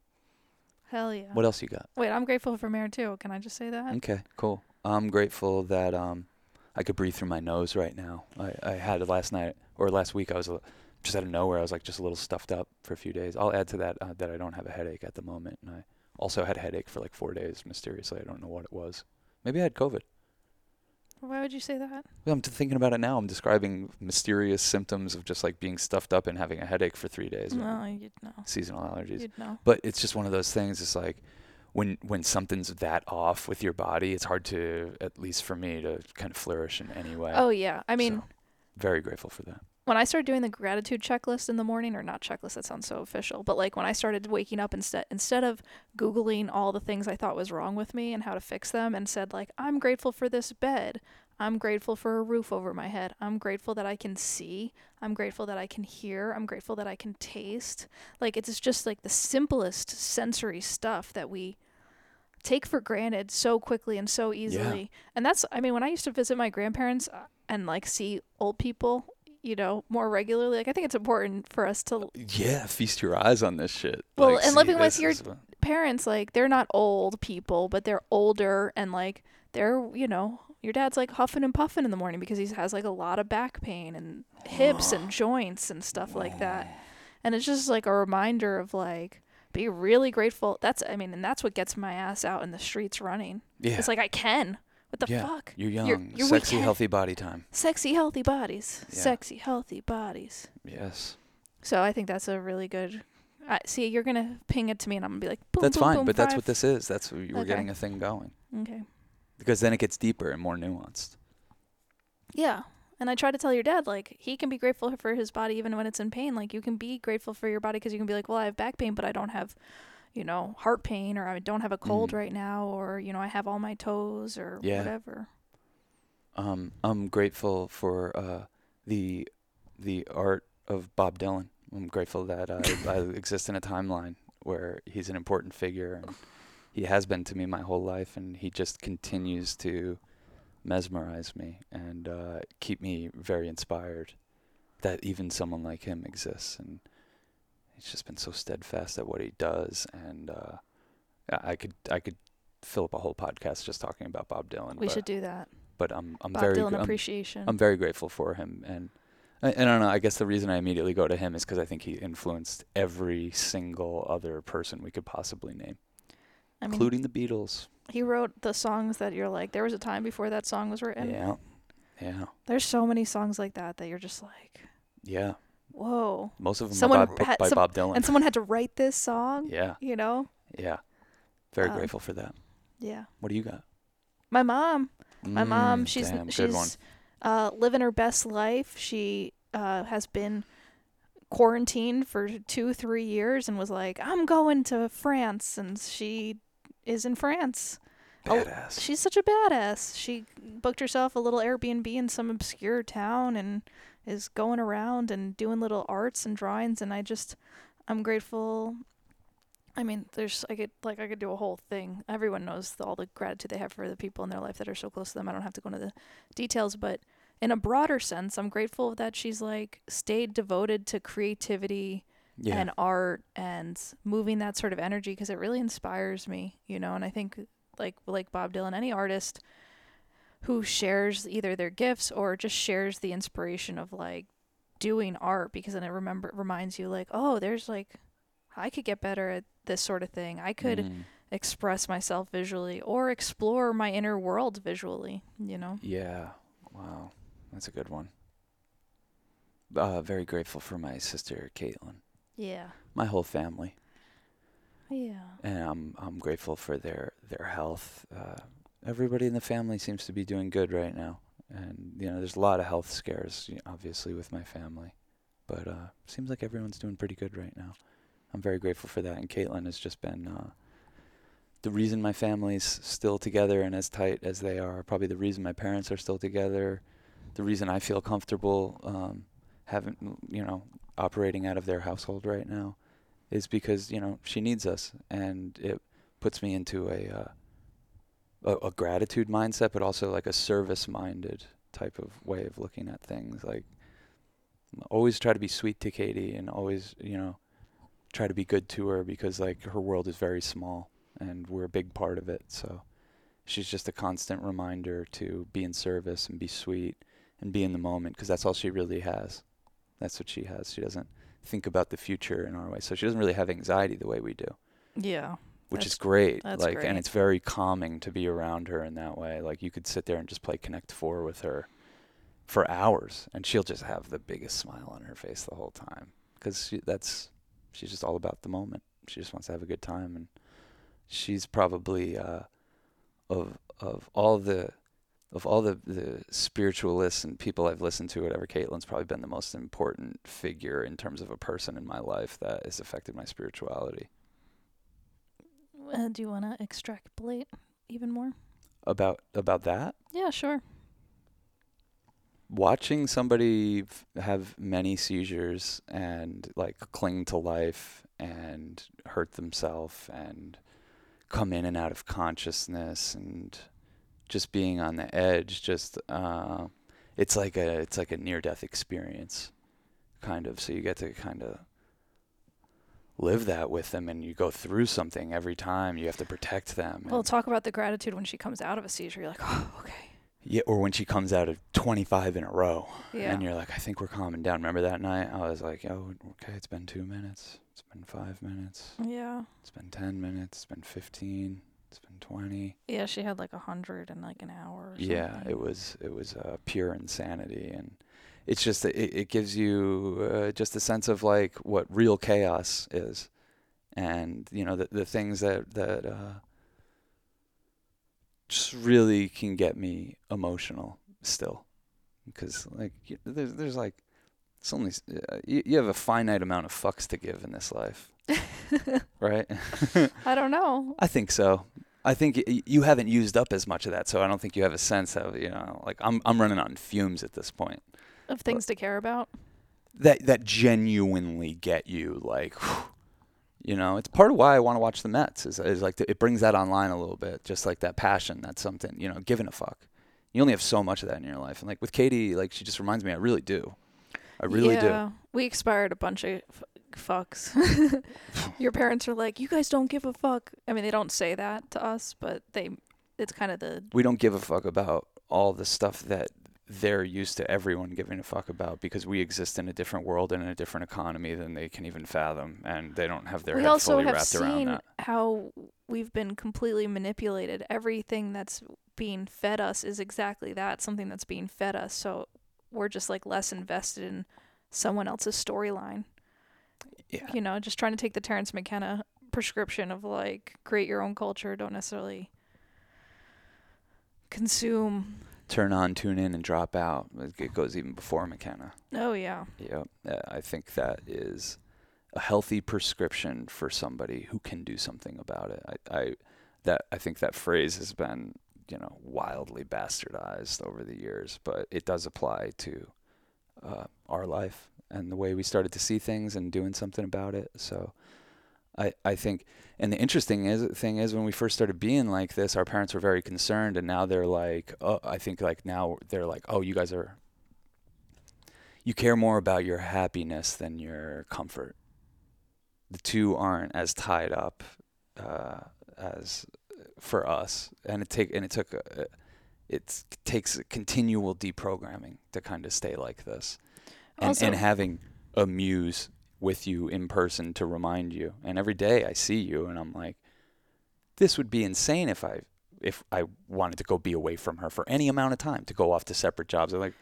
hell yeah What else you got? wait i'm grateful for Mare too can i just say that Okay, cool. I'm grateful that um, I could breathe through my nose right now. I, I had it last night or last week. I was a- just out of nowhere. I was like just a little stuffed up for a few days. I'll add to that uh, that I don't have a headache at the moment, and I also had a headache for like four days mysteriously. I don't know what it was. Maybe I had COVID. why would you say that Well, I'm thinking about it now. I'm describing mysterious symptoms of just like being stuffed up and having a headache for three days. no you'd know Seasonal allergies. you'd know but it's just one of those things it's like when when something's that off with your body it's hard to at least for me to kind of flourish in any way oh yeah i mean So, very grateful for that when I started doing the gratitude checklist in the morning, or not checklist, that sounds so official, but like when I started waking up instead instead of googling all the things I thought was wrong with me and how to fix them, and said like I'm grateful for this bed, I'm grateful for a roof over my head. I'm grateful that I can see. I'm grateful that I can hear. I'm grateful that I can taste. Like it's just like the simplest sensory stuff that we take for granted so quickly and so easily. And that's I mean when I used to visit my grandparents uh, and like see old people, you know, more regularly, like I think it's important for us to Yeah, feast your eyes on this shit. Well, Like, and living with your- what- parents like they're not old people, but they're older and like they're, you know, your dad's like huffing and puffing in the morning because he has like a lot of back pain and hips and joints and stuff like that. And it's just like a reminder of like be really grateful. That's I mean, and that's what gets my ass out in the streets running. Yeah. It's like I can. What the yeah. fuck? You're young, You're- you're sexy, wicked. healthy body time. Sexy healthy bodies. Yeah. Sexy healthy bodies. Yes. So I think that's a really good. I see, you're gonna ping it to me, and I'm gonna be like, boom, that's boom, fine, boom, but that's what this is. That's what we're Okay. getting a thing going. Okay. Because then it gets deeper and more nuanced. Yeah. And I try to tell your dad, like, he can be grateful for his body even when it's in pain. Like, you can be grateful for your body because you can be like, well, I have back pain, but I don't have, you know, heart pain, or I don't have a cold Mhm. right now, or, you know, I have all my toes, or Yeah. whatever. Um, I'm grateful for uh, the the art of Bob Dylan. I'm grateful that I, I exist in a timeline where he's an important figure and he has been to me my whole life, and he just continues to mesmerize me and uh, keep me very inspired. That even someone like him exists, and he's just been so steadfast at what he does, and uh, I could I could fill up a whole podcast just talking about Bob Dylan. We should do that. but I'm I'm Bob very Dylan gr- I'm- appreciation. I'm very grateful for him, and I, I don't know. I guess the reason I immediately go to him is because I think he influenced every single other person we could possibly name, I mean, including the Beatles. he wrote the songs that you're like, there was a time before that song was written. yeah, yeah, There's so many songs like that that you're just like, yeah. Whoa. Most of them Someone are by, had by some- Bob Dylan. And someone had to write this song, yeah, you know? yeah. Very Um, grateful for that. Yeah. What do you got? My mom, my mom, Mm, she's damn, she's uh, living her best life. She uh, has been quarantined for two, three years, and was like, "I'm going to France," and she is in France. oh, Badass. She's such a badass. She booked herself a little Airbnb in some obscure town and is going around and doing little arts and drawings. And I just, I'm grateful. I mean, there's I could like I could do a whole thing. Everyone knows the, all the gratitude they have for the people in their life that are so close to them. I don't have to go into the details, but in a broader sense, I'm grateful that she's like stayed devoted to creativity yeah. and art and moving that sort of energy because it really inspires me, you know. And I think like like Bob Dylan, any artist who shares either their gifts or just shares the inspiration of like doing art because then it remember reminds you like oh there's like I could get better at this sort of thing. I could Mm, express myself visually or explore my inner world visually, you know. yeah. Wow, that's a good one. Uh, very grateful for my sister Caitlin, Yeah. my whole family. Yeah. and I'm I'm grateful for their their health. Uh, everybody in the family seems to be doing good right now, and you know there's a lot of health scares, obviously with my family, but uh, seems like everyone's doing pretty good right now. I'm very grateful for that, and Caitlin has just been uh, the reason my family's still together and as tight as they are. Probably the reason my parents are still together, the reason I feel comfortable um, having you know operating out of their household right now is because you know she needs us, and it puts me into a uh, a, a gratitude mindset, but also like a service-minded type of way of looking at things. Like always try to be sweet to Katie, and always you know try to be good to her because like her world is very small, and we're a big part of it. So she's just a constant reminder to be in service and be sweet and be in the moment because that's all she really has. That's what she has. She doesn't think about the future in our way. So she doesn't really have anxiety the way we do, Yeah. Which is great. that's like great. and it's very calming to be around her in that way. Like you could sit there and just play Connect 4 with her for hours and she'll just have the biggest smile on her face the whole time cuz she, that's she's just all about the moment. She just wants to have a good time and she's probably uh of of all the of all the, the spiritualists and people I've listened to, whatever, Caitlin's probably been the most important figure in terms of a person in my life that has affected my spirituality. Uh, do you want to extrapolate even more? About about that, Yeah, sure. watching somebody f- have many seizures and like cling to life and hurt themselves and come in and out of consciousness and just being on the edge just uh, it's like a it's like a near death experience kind of so you get to kind of live that with them and you go through something every time you have to protect them Well, talk about the gratitude when she comes out of a seizure. You're like, oh, okay. yeah or when she comes out of 25 in a row Yeah. and you're like i think we're calming down remember that night i was like oh okay it's been two minutes it's been five minutes yeah. it's been 10 minutes it's been 15 it's been 20 Yeah, she had like a hundred in like an hour. Or yeah it was it was uh, pure insanity and it's just that it, it gives you uh, just a sense of like what real chaos is and you know the, the things that that uh, just really can get me emotional still because like there's there's like it's only uh, you, you have a finite amount of fucks to give in this life right I don't know. I think so. I think you haven't used up as much of that, so I don't think you have a sense of you know, like I'm I'm running on fumes at this point. Of things to care about. That that genuinely get you like, you know, it's part of why I want to watch the Mets. Is is like it brings that online a little bit, just like that passion. That's something you know, giving a fuck. You only have so much of that in your life, and like with Katie, like she just reminds me, I really do. I really yeah, We expired a bunch of f- fucks. Your parents are like, you guys don't give a fuck. I mean, they don't say that to us, but they, it's kind of the. We don't give a fuck about all the stuff that they're used to everyone giving a fuck about because we exist in a different world and in a different economy than they can even fathom, and they don't have their we head also fully have wrapped around seen that. how we've been completely manipulated. Everything that's being fed us is exactly that, something that's being fed us. So we're just like less invested in someone else's storyline. Yeah, You know, just trying to take the Terence McKenna prescription of like create your own culture, don't necessarily consume. Turn on, tune in, and drop out. It- goes even before McKenna. Oh yeah. Yep, uh, I think that is a healthy prescription for somebody who can do something about it. I, I that I think that phrase has been you know wildly bastardized over the years, but it does apply to uh, our life and the way we started to see things and doing something about it. So. I, I think, and the interesting is, thing is, when we first started being like this, our parents were very concerned, and now they're like, oh, I think like now they're like, oh, you guys are you care more about your happiness than your comfort. The two aren't as tied up uh, as for us, and it take and it took a, it takes continual deprogramming to kind of stay like this, and Also- and having a muse with you in person to remind you. And every day I see you, and I'm like, this would be insane if I if I wanted to go be away from her for any amount of time to go off to separate jobs. I'm like.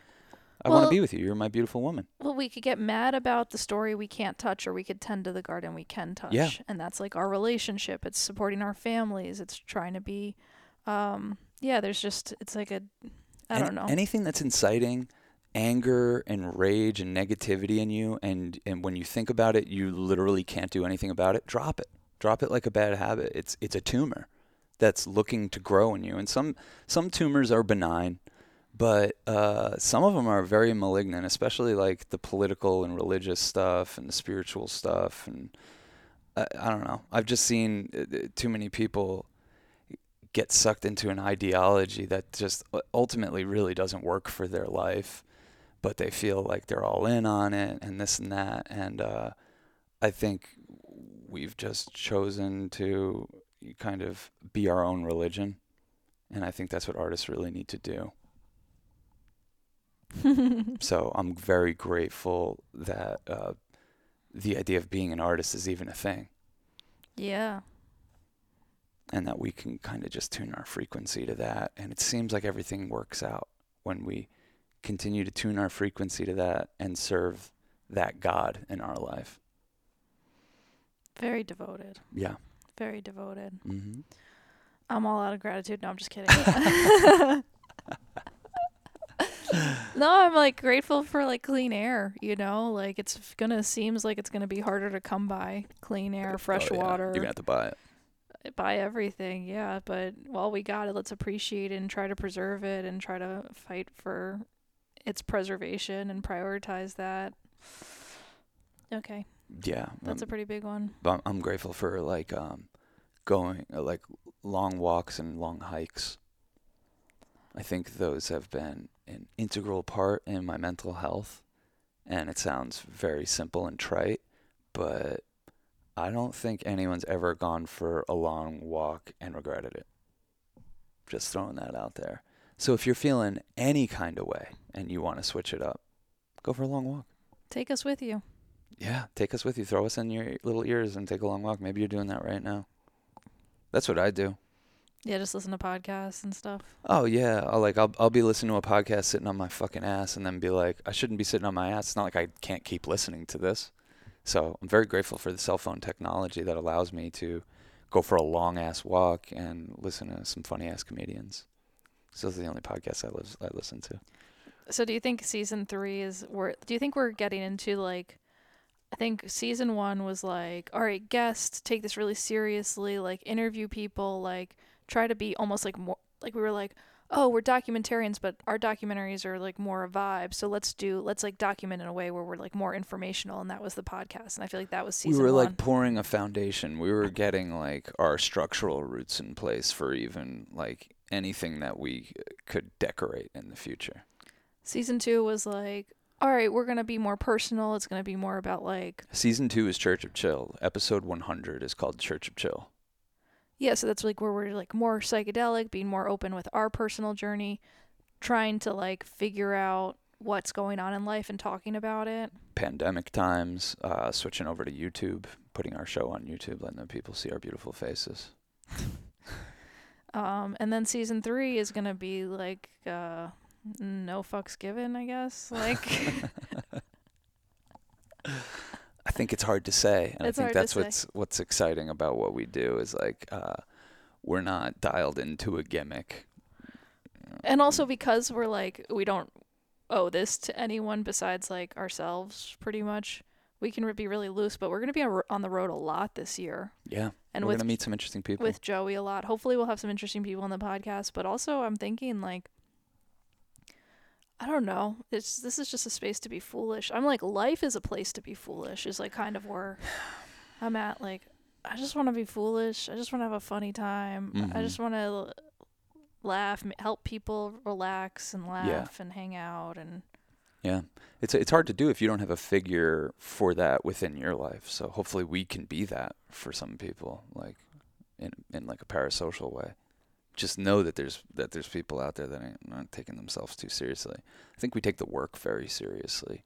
I want to be with you. You're my beautiful woman. Well, we could get mad about the story we can't touch, or we could tend to the garden we can touch. Yeah. And that's like our relationship. It's supporting our families. It's trying to be, um, yeah, there's just, it's like a, I Any- don't know. Anything that's inciting anger and rage and negativity in you, and and when you think about it, you literally can't do anything about it. Drop it. Drop it like a bad habit. It's it's a tumor that's looking to grow in you, and some some tumors are benign. But uh, some of them are very malignant, especially like the political and religious stuff and the spiritual stuff. And I, I don't know. I've just seen uh, uh, too many people get sucked into an ideology that just ultimately really doesn't work for their life, but they feel like they're all in on it and this and that. And uh, I think we've just chosen to kind of be our own religion. And I think that's what artists really need to do. So I'm very grateful that uh, the idea of being an artist is even a thing. yeah. and that we can kind of just tune our frequency to that. And it seems like everything works out when we continue to tune our frequency to that and serve that God in our life. Very devoted. Yeah. Very devoted. hmm I'm all out of gratitude. No, I'm just kidding. no, I'm like grateful for like clean air, you know? Like it's gonna seems like it's gonna be harder to come by clean air, fresh Oh, yeah. water, You're to have to buy it. buy everything. Yeah, but while we got it, let's appreciate it and try to preserve it and try to fight for its preservation and prioritize that. Okay, Yeah, that's a um, pretty big one. I'm, I'm grateful for like um, going uh, like long walks and long hikes. I think those have been an integral part in my mental health, and it sounds very simple and trite, but I don't think anyone's ever gone for a long walk and regretted it. Just throwing that out there. So if you're feeling any kind of way and you want to switch it up, go for a long walk. Take us with you. Yeah, take us with you. Throw us in your little ears and take a long walk. Maybe you're doing that right now. That's what I do. Yeah, just listen to podcasts and stuff. Oh yeah, I'll like I'll I'll be listening to a podcast sitting on my fucking ass and then be like, I shouldn't be sitting on my ass. It's not like I can't keep listening to this. So I'm very grateful for the cell phone technology that allows me to go for a long ass walk and listen to some funny ass comedians. So those are the only podcast I lis- I listen to. So do you think season three is where do you think we're getting into like I think season one was like, all right, guests, take this really seriously, like interview people, like try to be almost like more like we were like, oh, we're documentarians, but our documentaries are like more a vibe. So let's do let's like document in a way where we're like more informational and that was the podcast. And I feel like that was season we were one. like pouring a foundation. We were getting like our structural roots in place for even like anything that we could decorate in the future. season two was like, all right, we're gonna be more personal. It's gonna be more about like Season two is Church of Chill. Episode 100 is called Church of Chill. yeah, so that's like where we're like more psychedelic, being more open with our personal journey, trying to like figure out what's going on in life and talking about it. Pandemic times, uh, switching over to YouTube, putting our show on YouTube, letting the people see our beautiful faces. Um, and then season three is gonna be like uh, no fucks given, I guess. Like I think it's hard to say, and It's I think that's what's what's exciting about what we do is like uh, we're not dialed into a gimmick. and also because we're like we don't owe this to anyone besides like ourselves pretty much we can be really loose but we're going to be on the road a lot this year. Yeah, and we're gonna meet some interesting people. with joey a lot. Hopefully we'll have some interesting people on the podcast but also i'm thinking like i don't know. It's this is just a space to be foolish. I'm like life is a place to be foolish is like kind of where i'm at. Like i just want to be foolish. I just want to have a funny time. I Mhm. just want to laugh help people relax and laugh and hang out and Yeah, it's it's hard to do if you don't have a figure for that within your life. So hopefully we can be that for some people, like in in like a parasocial way. Just know that there's that there's people out there that are not taking themselves too seriously. I think we take the work very seriously,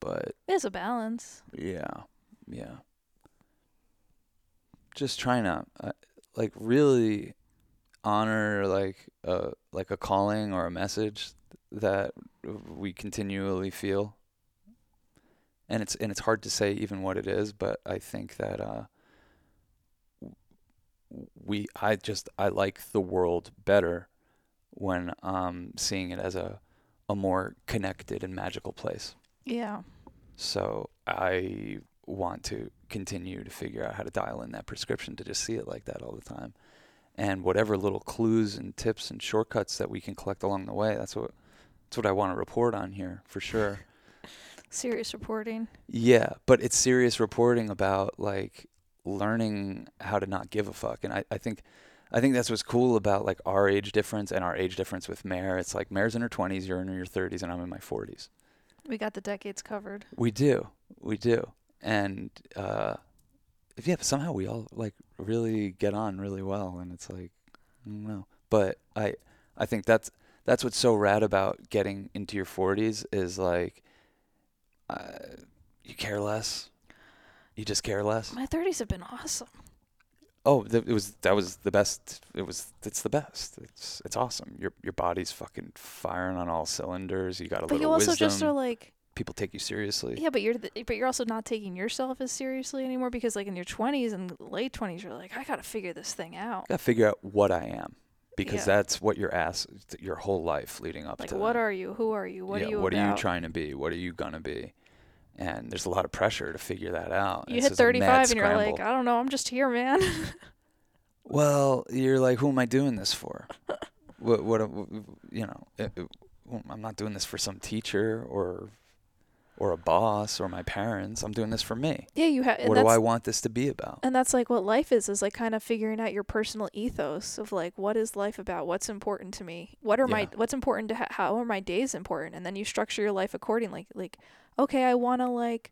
but there's a balance yeah, yeah. Just trying to uh, like really honor like a like a calling or a message that we continually feel. And it's and it's hard to say even what it is, but I think that uh we I just I like the world better when um seeing it as a a more connected and magical place. yeah So I want to continue to figure out how to dial in that prescription to just see it like that all the time. And whatever little clues and tips and shortcuts that we can collect along the way, that's what that's what I want to report on here for sure. serious reporting yeah, but it's serious reporting about like learning how to not give a fuck. And I, I think I think that's what's cool about like our age difference and our age difference with Mare. It's like Mare's in her twenties, you're in your thirties, and I'm in my forties. we got the decades covered We do, we do, and uh, if yeah, somehow we all like really get on really well, and it's like I don't know, but I I think that's that's what's so rad about getting into your forties is like uh, you care less, you just care less. my 30s have been awesome Oh, th- it was that was the best. It was it's the best. It's it's awesome. Your your body's fucking firing on all cylinders. You got a little wisdom. but you also wisdom. just are like People take you seriously. yeah but you're the, but you're also not taking yourself as seriously anymore because like in your 20s and late 20s you're like i gotta figure this thing out gotta figure out what I am because Yeah. that's what you're asked your whole life leading up like to what are you? Who are you? What yeah, are you what are you trying to be? What are you gonna be? And there's a lot of pressure to figure that out. You hit just a mad 35 and you're like i don't know i'm just here man. Well you're like who am I doing this for? What what you know eh, eh, it- it- I'm not doing this for some teacher or or a boss or my parents. I'm doing this for me. Yeah, you have. What do I want this to be about? And that's like what life is is like kind of figuring out your personal ethos of like what is life about? What's important to me? What are my what's important to ha- how are my days important? And then you structure your life accordingly. Like, okay, I want to like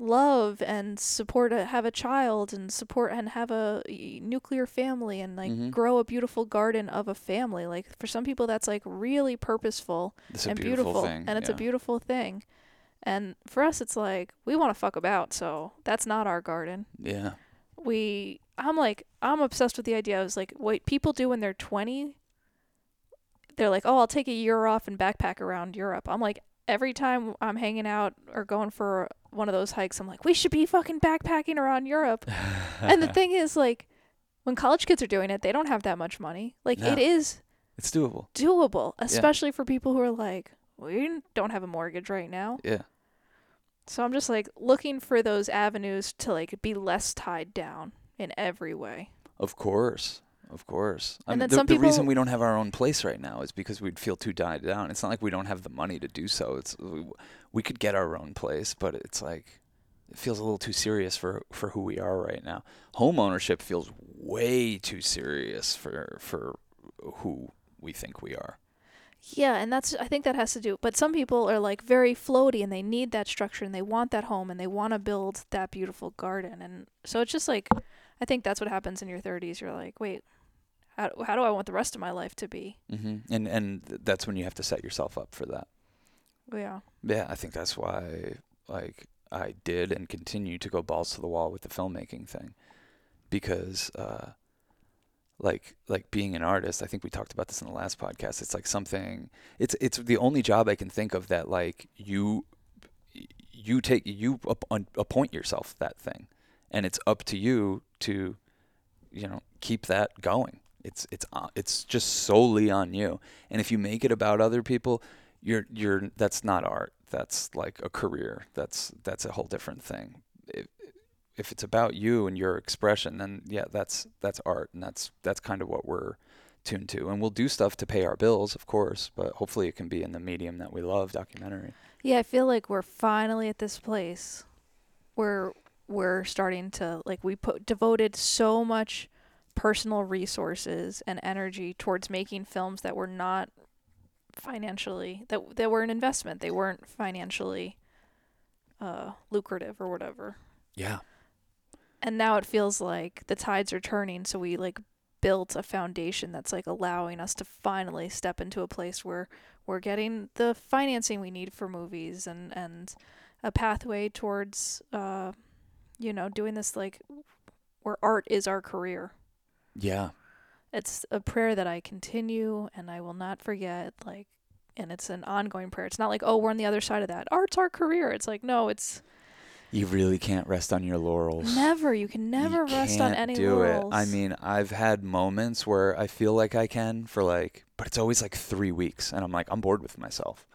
love and support a, have a child and support and have a nuclear family and like Mhm. grow a beautiful garden of a family. Like for some people that's like really purposeful It's and beautiful, beautiful, thing. and it's a beautiful thing. And for us it's like we want to fuck about, so that's not our garden Yeah. we I'm like I'm obsessed with the idea. I was like, what people do when they're 20, they're like, oh, I'll take a year off and backpack around Europe. I'm like, every time I'm hanging out or going for one of those hikes, I'm like, we should be fucking backpacking around Europe. and the thing is, like, when college kids are doing it, they don't have that much money. Like, No. it is it's doable. doable, especially for people who are like, we don't have a mortgage right now. Yeah. So I'm just like looking for those avenues to like be less tied down in every way. Of course. Of course. I And mean, then the, the reason we don't have our own place right now is because we'd feel too tied down. It's not like we don't have the money to do so. It's we, we could get our own place, but it's like it feels a little too serious for for who we are right now. Home ownership feels way too serious for for who we think we are. Yeah, and that's I think that has to do. But some people are like very floaty and they need that structure and they want that home and they want to build that beautiful garden. And so it's just like I think that's what happens in your 30s. You're like, wait, how how do I want the rest of my life to be? Mm-hmm. And and that's when you have to set yourself up for that. Yeah. Yeah, I think that's why like I did and continue to go balls to the wall with the filmmaking thing because uh like like being an artist, I think we talked about this in the last podcast. It's like something it's it's the only job I can think of that like you you take you appoint yourself that thing and it's up to you to you know keep that going. It's it's uh, it's just solely on you. And if you make it about other people, you're you're that's not art. That's like a career. That's that's a whole different thing. If, if it's about you and your expression, then yeah, that's that's art, and that's that's kind of what we're tuned to. And we'll do stuff to pay our bills, of course, but hopefully it can be in the medium that we love, documentary. Yeah, I feel like we're finally at this place where we're starting to like we put devoted so much personal resources and energy towards making films that were not financially that that were an investment. They weren't financially uh lucrative or whatever. Yeah. And now it feels like the tides are turning, so we like built a foundation that's like allowing us to finally step into a place where we're getting the financing we need for movies and and a pathway towards uh you know doing this like where art is our career. Yeah. it's a prayer that i continue and i will not forget like and it's an ongoing prayer. It's not like oh we're on the other side of that. Art's our career. It's like no it's You really can't rest on your laurels. never you can never you rest on any do laurels it. I mean, I've had moments where I feel like I can for like, but it's always like three weeks, and I'm like, I'm bored with myself.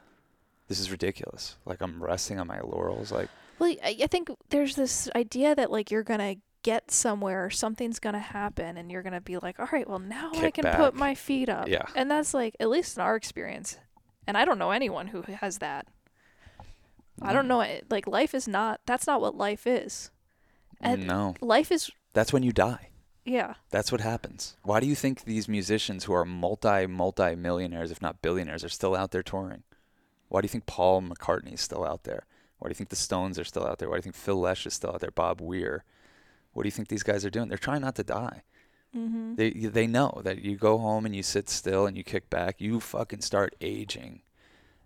This is ridiculous. Like I'm resting on my laurels. Like Well, I, I think there's this idea that like you're gonna get somewhere, something's gonna happen, and you're gonna be like, all right, well now I can back. put my feet up. Yeah. And that's like at least in our experience, and I don't know anyone who has that. I don't know. it- Like life is not. That's not what life is. And no, life is. that's when you die. Yeah. That's what happens. Why do you think these musicians who are multi multi millionaires, if not billionaires, are still out there touring? Why do you think Paul McCartney is still out there? Why do you think the Stones are still out there? Why do you think Phil Lesh is still out there? Bob Weir. What do you think these guys are doing? They're trying not to die. Mm-hmm. They they know that you go home and you sit still and you kick back, you fucking start aging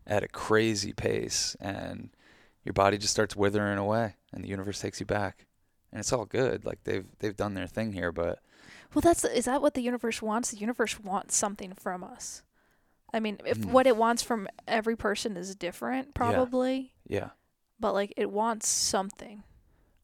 at a crazy pace and your body just starts withering away and the universe takes you back. And it's all good. Like they've they've done their thing here, but Well, that's is that what the universe wants? The universe wants something from us. I mean, if Hmm. what it wants from every person is different, probably, yeah. but like it wants something.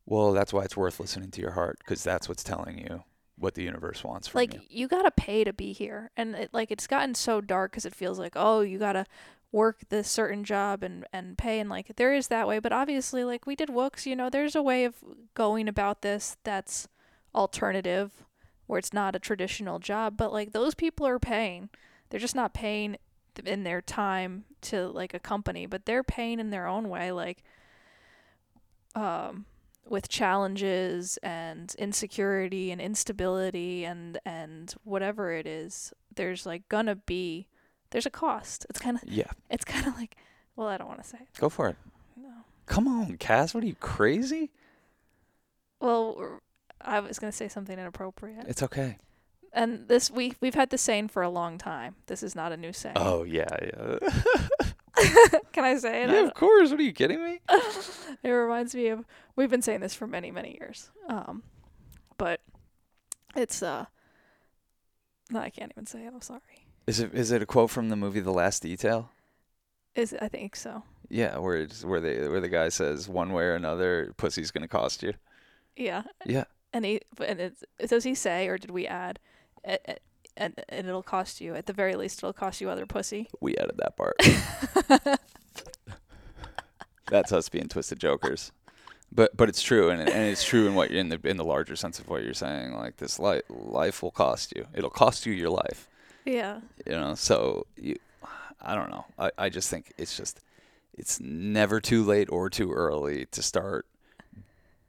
Well, that's why it's worth listening to your heart because that's what's telling you what the universe wants from like you. you gotta pay to be here and it, like it's gotten so dark because it feels like oh you gotta work this certain job and and pay and like there is that way but obviously like we did wooks you know there's a way of going about this that's alternative where it's not a traditional job but like those people are paying they're just not paying in their time to like a company, but they're paying in their own way, like um, with challenges and insecurity and instability and and whatever it is. There's like gonna be there's a cost. It's kind of Yeah. it's kind of like well, I don't want to say it. Go for it. No. Come on, Cass. What are you crazy? Well, I was gonna say something inappropriate. It's okay. and this we we've had the saying for a long time. This is not a new saying. Oh yeah, yeah. Can I say it? Yeah, of course. What are you kidding me? it reminds me of we've been saying this for many many years. Um, but it's uh, no, I can't even say it. I'm sorry. Is it is it a quote from the movie The Last Detail? Is I think so. Yeah, where it's where they where the guy says one way or another, pussy's gonna cost you. Yeah, Yeah. and he and it's, does he say or did we add? "A- a- And, and it'll cost you at the very least. It'll cost you other pussy. We added that part. That's us being twisted jokers. But but it's true, and and it's true in what in the in the larger sense of what you're saying. Like this life life will cost you. It'll cost you your life. Yeah. You know. So you, I don't know. I I just think it's just it's never too late or too early to start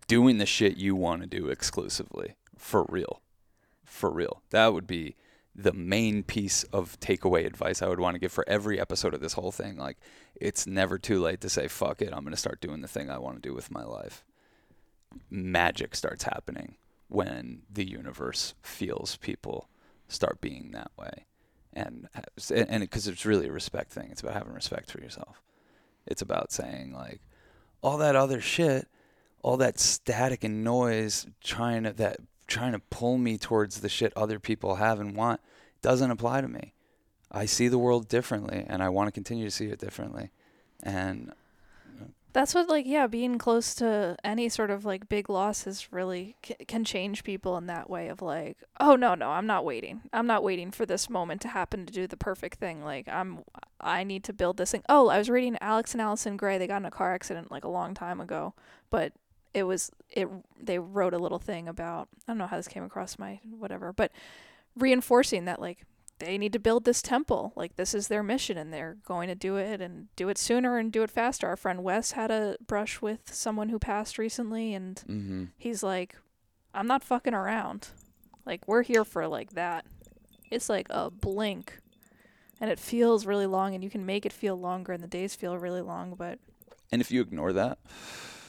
doing the shit you want to do exclusively for real, for real. That would be the main piece of takeaway advice I would want to give for every episode of this whole thing. Like, it's never too late to say, fuck it, I'm going to start doing the thing I want to do with my life. Magic starts happening when the universe feels people start being that way. And and because it's really a respect thing, it's about having respect for yourself. It's about saying like all that other shit, all that static and noise trying to that trying to pull me towards the shit other people have and want doesn't apply to me. I see the world differently and I want to continue to see it differently. And That's what like yeah, being close to any sort of like big losses really c- can change people in that way of like, oh no, no, I'm not waiting. I'm not waiting for this moment to happen to do the perfect thing. Like I'm I need to build this thing. Oh, I was reading Alex and Allyson Grey. They got in a car accident like a long time ago, but it was it they wrote a little thing about I don't know how this came across my whatever, but reinforcing that like they need to build this temple. Like this is their mission and they're going to do it and do it sooner and do it faster. Our friend Wes had a brush with someone who passed recently and mm-hmm. he's like, I'm not fucking around. Like we're here for like that. It's like a blink. And it feels really long and you can make it feel longer and the days feel really long, but And if you ignore that,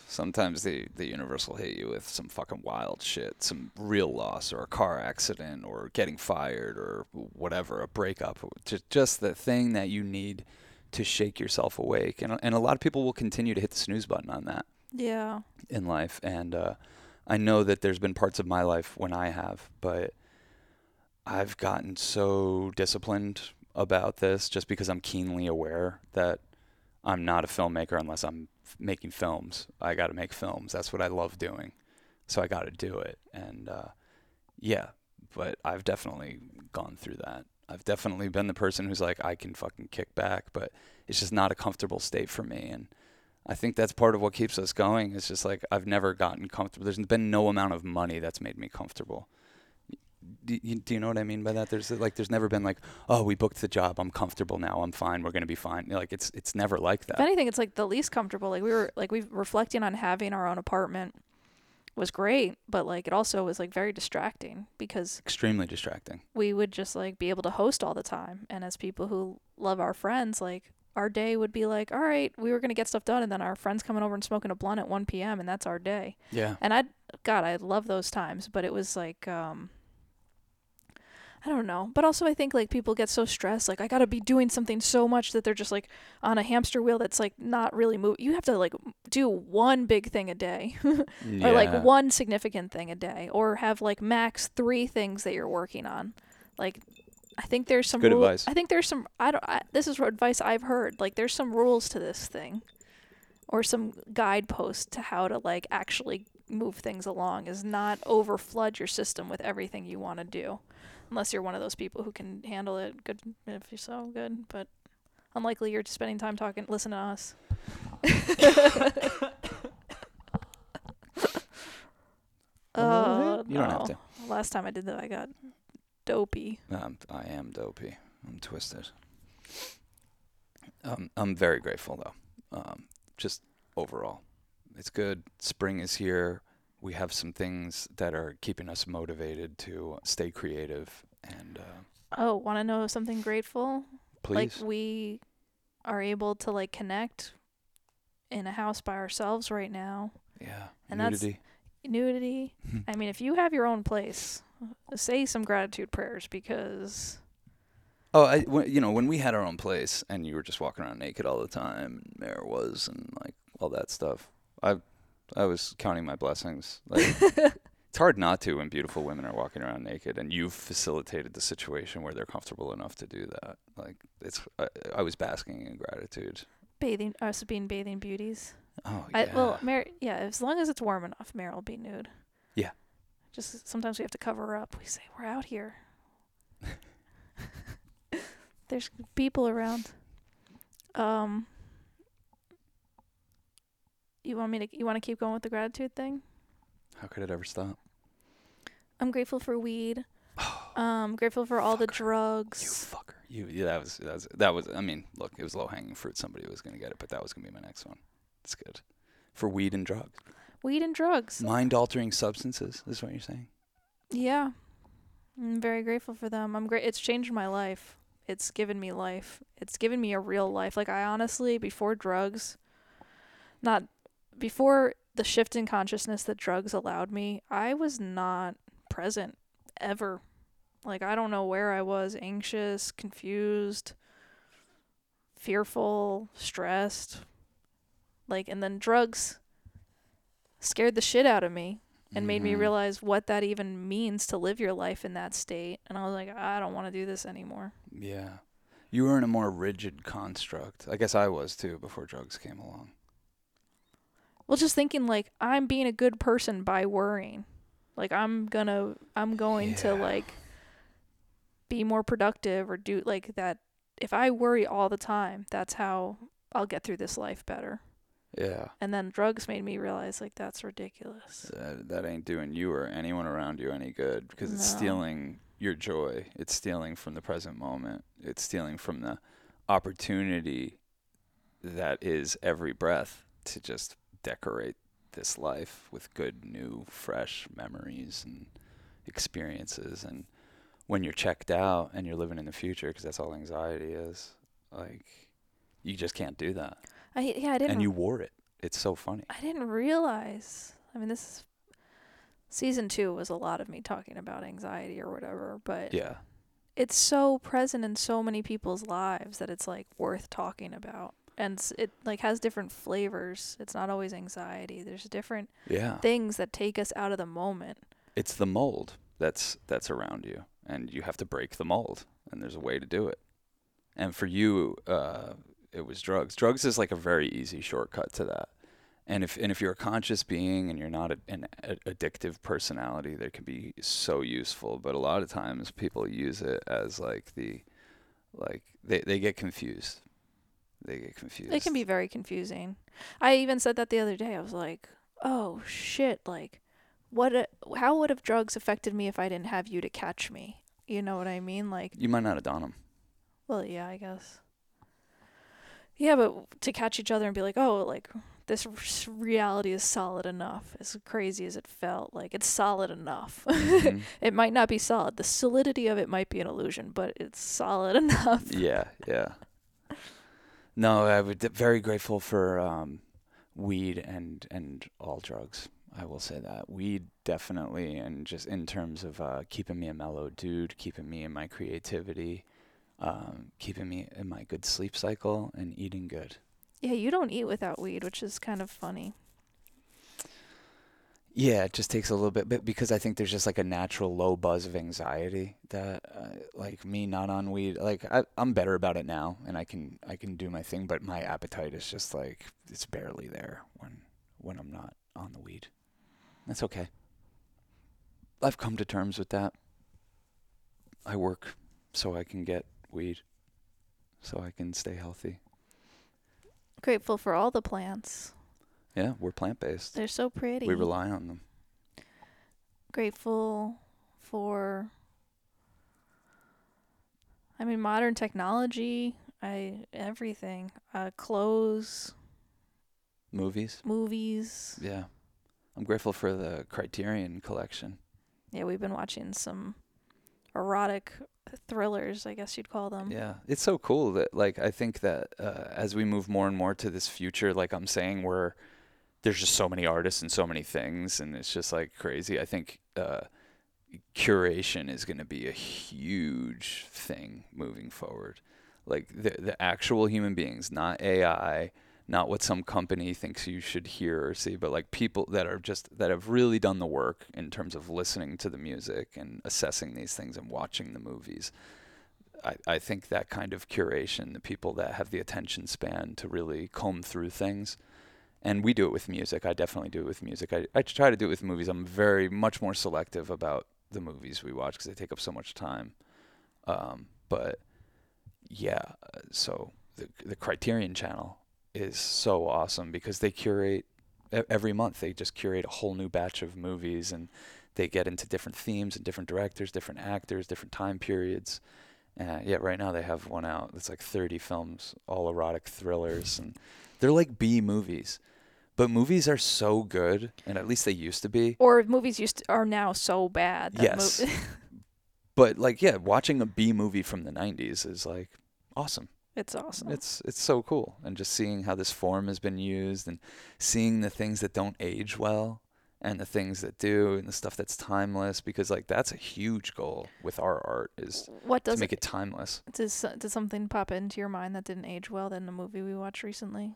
sometimes the the universe will hit you with some fucking wild shit, some real loss or a car accident or getting fired or whatever, a breakup, just just the thing that you need to shake yourself awake. And and a lot of people will continue to hit the snooze button on that yeah. in life. And uh, I know that there's been parts of my life when I have, but I've gotten so disciplined about this just because I'm keenly aware that I'm not a filmmaker unless I'm making films. I got to make films. That's what I love doing. So I got to do it. And uh, yeah, but I've definitely gone through that. I've definitely been the person who's like, I can fucking kick back, but it's just not a comfortable state for me. And I think that's part of what keeps us going. It's just like I've never gotten comfortable. There's been no amount of money that's made me comfortable. Do you, do you know what I mean by that? There's like there's never been like, oh, we booked the job. I'm comfortable now. I'm fine. We're gonna be fine. Like it's it's never like that. If anything, it's like the least comfortable. Like we were like we reflecting on having our own apartment was great, but like it also was like very distracting because Extremely distracting. we would just like be able to host all the time. And as people who love our friends, like our day would be like, all right, we were gonna get stuff done, and then our friends coming over and smoking a blunt at 1 p.m. and that's our day. Yeah. And I, God, I love those times, but it was like, um, I don't know. But also, I think like people get so stressed, like I gotta be doing something so much that they're just like on a hamster wheel that's like not really move. You have to like do one big thing a day, or like one significant thing a day, or have like max three things that you're working on. Like, I think there's some Good rule- advice. I think there's some. I don't. I, this is advice I've heard. Like, there's some rules to this thing, or some guidepost to how to like actually move things along. Is not over flood your system with everything you want to do, unless you're one of those people who can handle it. Good if you're so good, but unlikely you're spending time talking. Listen to us. Oh, you don't have no. to. Last time I did that, I got dopey. Um, I am dopey. I'm twisted. Um, I'm very grateful though. Um, just overall, it's good. Spring is here. We have some things that are keeping us motivated to stay creative. And uh, Oh, want to know something grateful? please, Like we are able to like connect in a house by ourselves right now. yeah, and that's- nudity. Nudity. I mean, if you have your own place, say some gratitude prayers because Oh, I, when, you know, when we had our own place and you were just walking around naked all the time, and Mare was, and like all that stuff, I, I was counting my blessings. Like, it's hard not to when beautiful women are walking around naked, and you've facilitated the situation where they're comfortable enough to do that. Like, it's, I, I was basking in gratitude. bathing us being bathing beauties. Oh I, yeah. well, Mar- yeah, as long as it's warm enough, Meryl will be nude. Yeah. Just sometimes we have to cover her up. We say we're out here. There's people around. Um. You want me to? You want to keep going with the gratitude thing? How could it ever stop? I'm grateful for weed. Um, grateful for all the Fucker. You drugs. fucker. You. Yeah, that was that was that was. I mean, look, it was low hanging fruit. Somebody was gonna get it, but that was gonna be my next one. It's good. For weed and drugs. Weed and drugs. Mind altering substances. Is what you're saying? Yeah. I'm very grateful for them. I'm great. It's changed my life. It's given me life. It's given me a real life. Like I honestly, before drugs, not before the shift in consciousness that drugs allowed me, I was not present ever. Like I don't know where I was, anxious, confused, fearful, stressed. Like and then drugs scared the shit out of me and made me Mhm. realize what that even means to live your life in that state. And I was like, I don't want to do this anymore. Yeah. You were in a more rigid construct. I guess I was too before drugs came along. Well, just thinking like I'm being a good person by worrying. Like I'm gonna, I'm going to like be more productive or do like that. If I worry all the time, that's how I'll get through this life better. Yeah. And then drugs made me realize like that's ridiculous. That, that ain't doing you or anyone around you any good because it's stealing your joy. It's stealing from the present moment. It's stealing from the opportunity that is every breath to just decorate this life with good, new, fresh memories and experiences. And when you're checked out and you're living in the future, because that's all anxiety is, like, you just can't do that. I yeah, I didn't And you wore it. It's so funny. I didn't realize. I mean, this is season two was a lot of me talking about anxiety or whatever, but Yeah. it's so present in so many people's lives that it's like worth talking about. And s- it like has different flavors. It's not always anxiety. There's different Yeah. things that take us out of the moment. it's the mold that's that's around you and you have to break the mold and there's a way to do it and for you uh, it was drugs drugs is like a very easy shortcut to that and if and if you're a conscious being and you're not a, an a, addictive personality that can be so useful but a lot of times people use it as like the like they, they get confused they get confused It can be very confusing. I even said that the other day. I was like, "Oh shit! Like, what? A, how would have drugs affected me if I didn't have you to catch me? You know what I mean? Like, you might not have done them well, yeah, I guess. Yeah, but to catch each other and be like, "Oh, like this reality is solid enough." As crazy as it felt, like it's solid enough. Mhm. it might not be solid. The solidity of it might be an illusion, but it's solid enough. yeah, yeah. No, I would very grateful for um, weed and and all drugs. I will say that weed definitely, and just in terms of uh, keeping me a mellow dude, keeping me in my creativity, um, keeping me in my good sleep cycle, and eating good. Yeah, you don't eat without weed, which is kind of funny. Yeah, it just takes a little bit, but because I think there's just like a natural low buzz of anxiety that, uh, like me not on weed, like I, I'm better about it now, and I can I can do my thing, but my appetite is just like it's barely there when when I'm not on the weed. That's okay. I've come to terms with that. I work so I can get weed, so I can stay healthy. Grateful for all the plants. Yeah, we're plant based. They're so pretty. We rely on them. Grateful for I mean modern technology. I everything. Uh, clothes, Movies. movies. Yeah. I'm grateful for the Criterion collection. Yeah, we've been watching some erotic thrillers, I guess you'd call them. Yeah, it's so cool that like I think that uh, as we move more and more to this future, like I'm saying, where there's just so many artists and so many things, and it's just like crazy. I think uh, curation is going to be a huge thing moving forward. Like the the actual human beings, not AI, not what some company thinks you should hear or see, but like people that are just that have really done the work in terms of listening to the music and assessing these things and watching the movies. I, I think that kind of curation, the people that have the attention span to really comb through things, and we do it with music. I definitely do it with music. I, I try to do it with movies. I'm very much more selective about the movies we watch because they take up so much time. Um, but yeah, so the the Criterion Channel is so awesome because they curate every month. They just curate a whole new batch of movies and they get into different themes and different directors, different actors, different time periods. Uh, yeah, right now they have one out that's like 30 films, all erotic thrillers, and they're like B movies. But movies are so good, and at least they used to be. Or movies used to, are now so bad. Yes. mo- But like, yeah, watching a B movie from the 90s is like awesome. it's awesome. It's it's so cool, and just seeing how this form has been used, and seeing the things that don't age well, and the things that do, and the stuff that's timeless. Because like that's a huge goal with our art is what to does make it timeless. does does something pop into your mind that didn't age well in a movie we watched recently?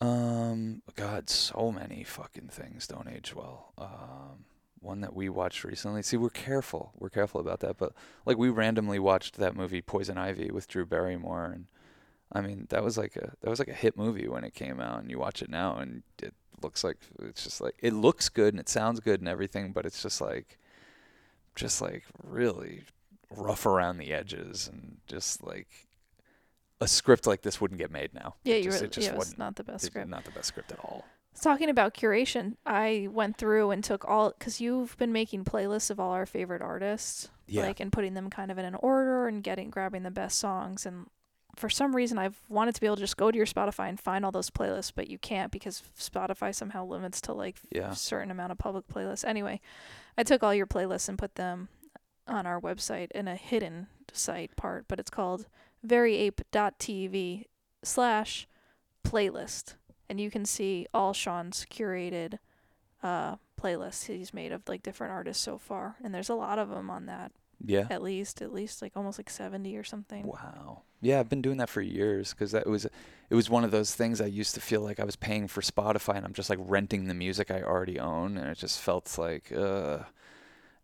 Um, God, so many fucking things don't age well. Um, one that we watched recently. See, we're careful. We're careful about that. But like, we randomly watched that movie Poison Ivy with Drew Barrymore, and I mean, that was like a that was like a hit movie when it came out. And you watch it now, and it looks like it's just like it looks good and it sounds good and everything, but it's just like, just like really rough around the edges and just like. A script like this wouldn't get made now. Yeah, It you just- were. it just yeah, it's wouldn't. the best script. Not the best script at all. Talking about curation, I went through and took all because you've been making playlists of all our favorite artists, Yeah. like and putting them kind of in an order and getting grabbing the best songs. And for some reason, I've wanted to be able to just go to your Spotify and find all those playlists, but you can't because Spotify somehow limits to like yeah. a certain amount of public playlists. Anyway, I took all your playlists and put them on our website in a hidden site part, but it's called veryape.tv slash playlist. And you can see all Sean's curated uh, playlists he's made of like different artists so far. And there's a lot of them on that, Yeah. at least, at least like almost like 70 or something. Wow. Yeah, I've been doing that for years because that was it was one of those things I used to feel like I was paying for Spotify and I'm just like renting the music I already own and it just felt like uh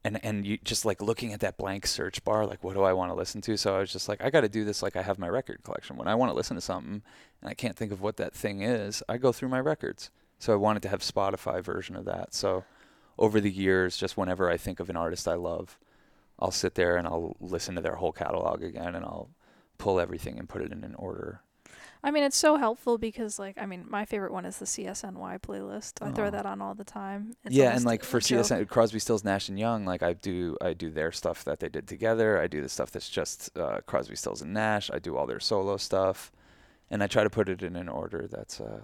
and and you just like looking at that blank search bar like what do I want to listen to? So I was just like I got to do this like I have my record collection. When I want to listen to something and I can't think of what that thing is I go through my records. So I wanted to have Spotify version of that. So over the years just whenever I think of an artist I love I'll sit there and I'll listen to their whole catalog again and I'll pull everything and put it in an order. I mean, it's so helpful because, like, I mean, my favorite one is the CSNY playlist. I throw Oh. that on all the time. It's yeah, and almost like a for joke. CSN, Crosby, Stills, Nash and Young, like I do, I do their stuff that they did together. I do the stuff that's just uh, Crosby, Stills, and Nash. I do all their solo stuff, and I try to put it in an order that's uh,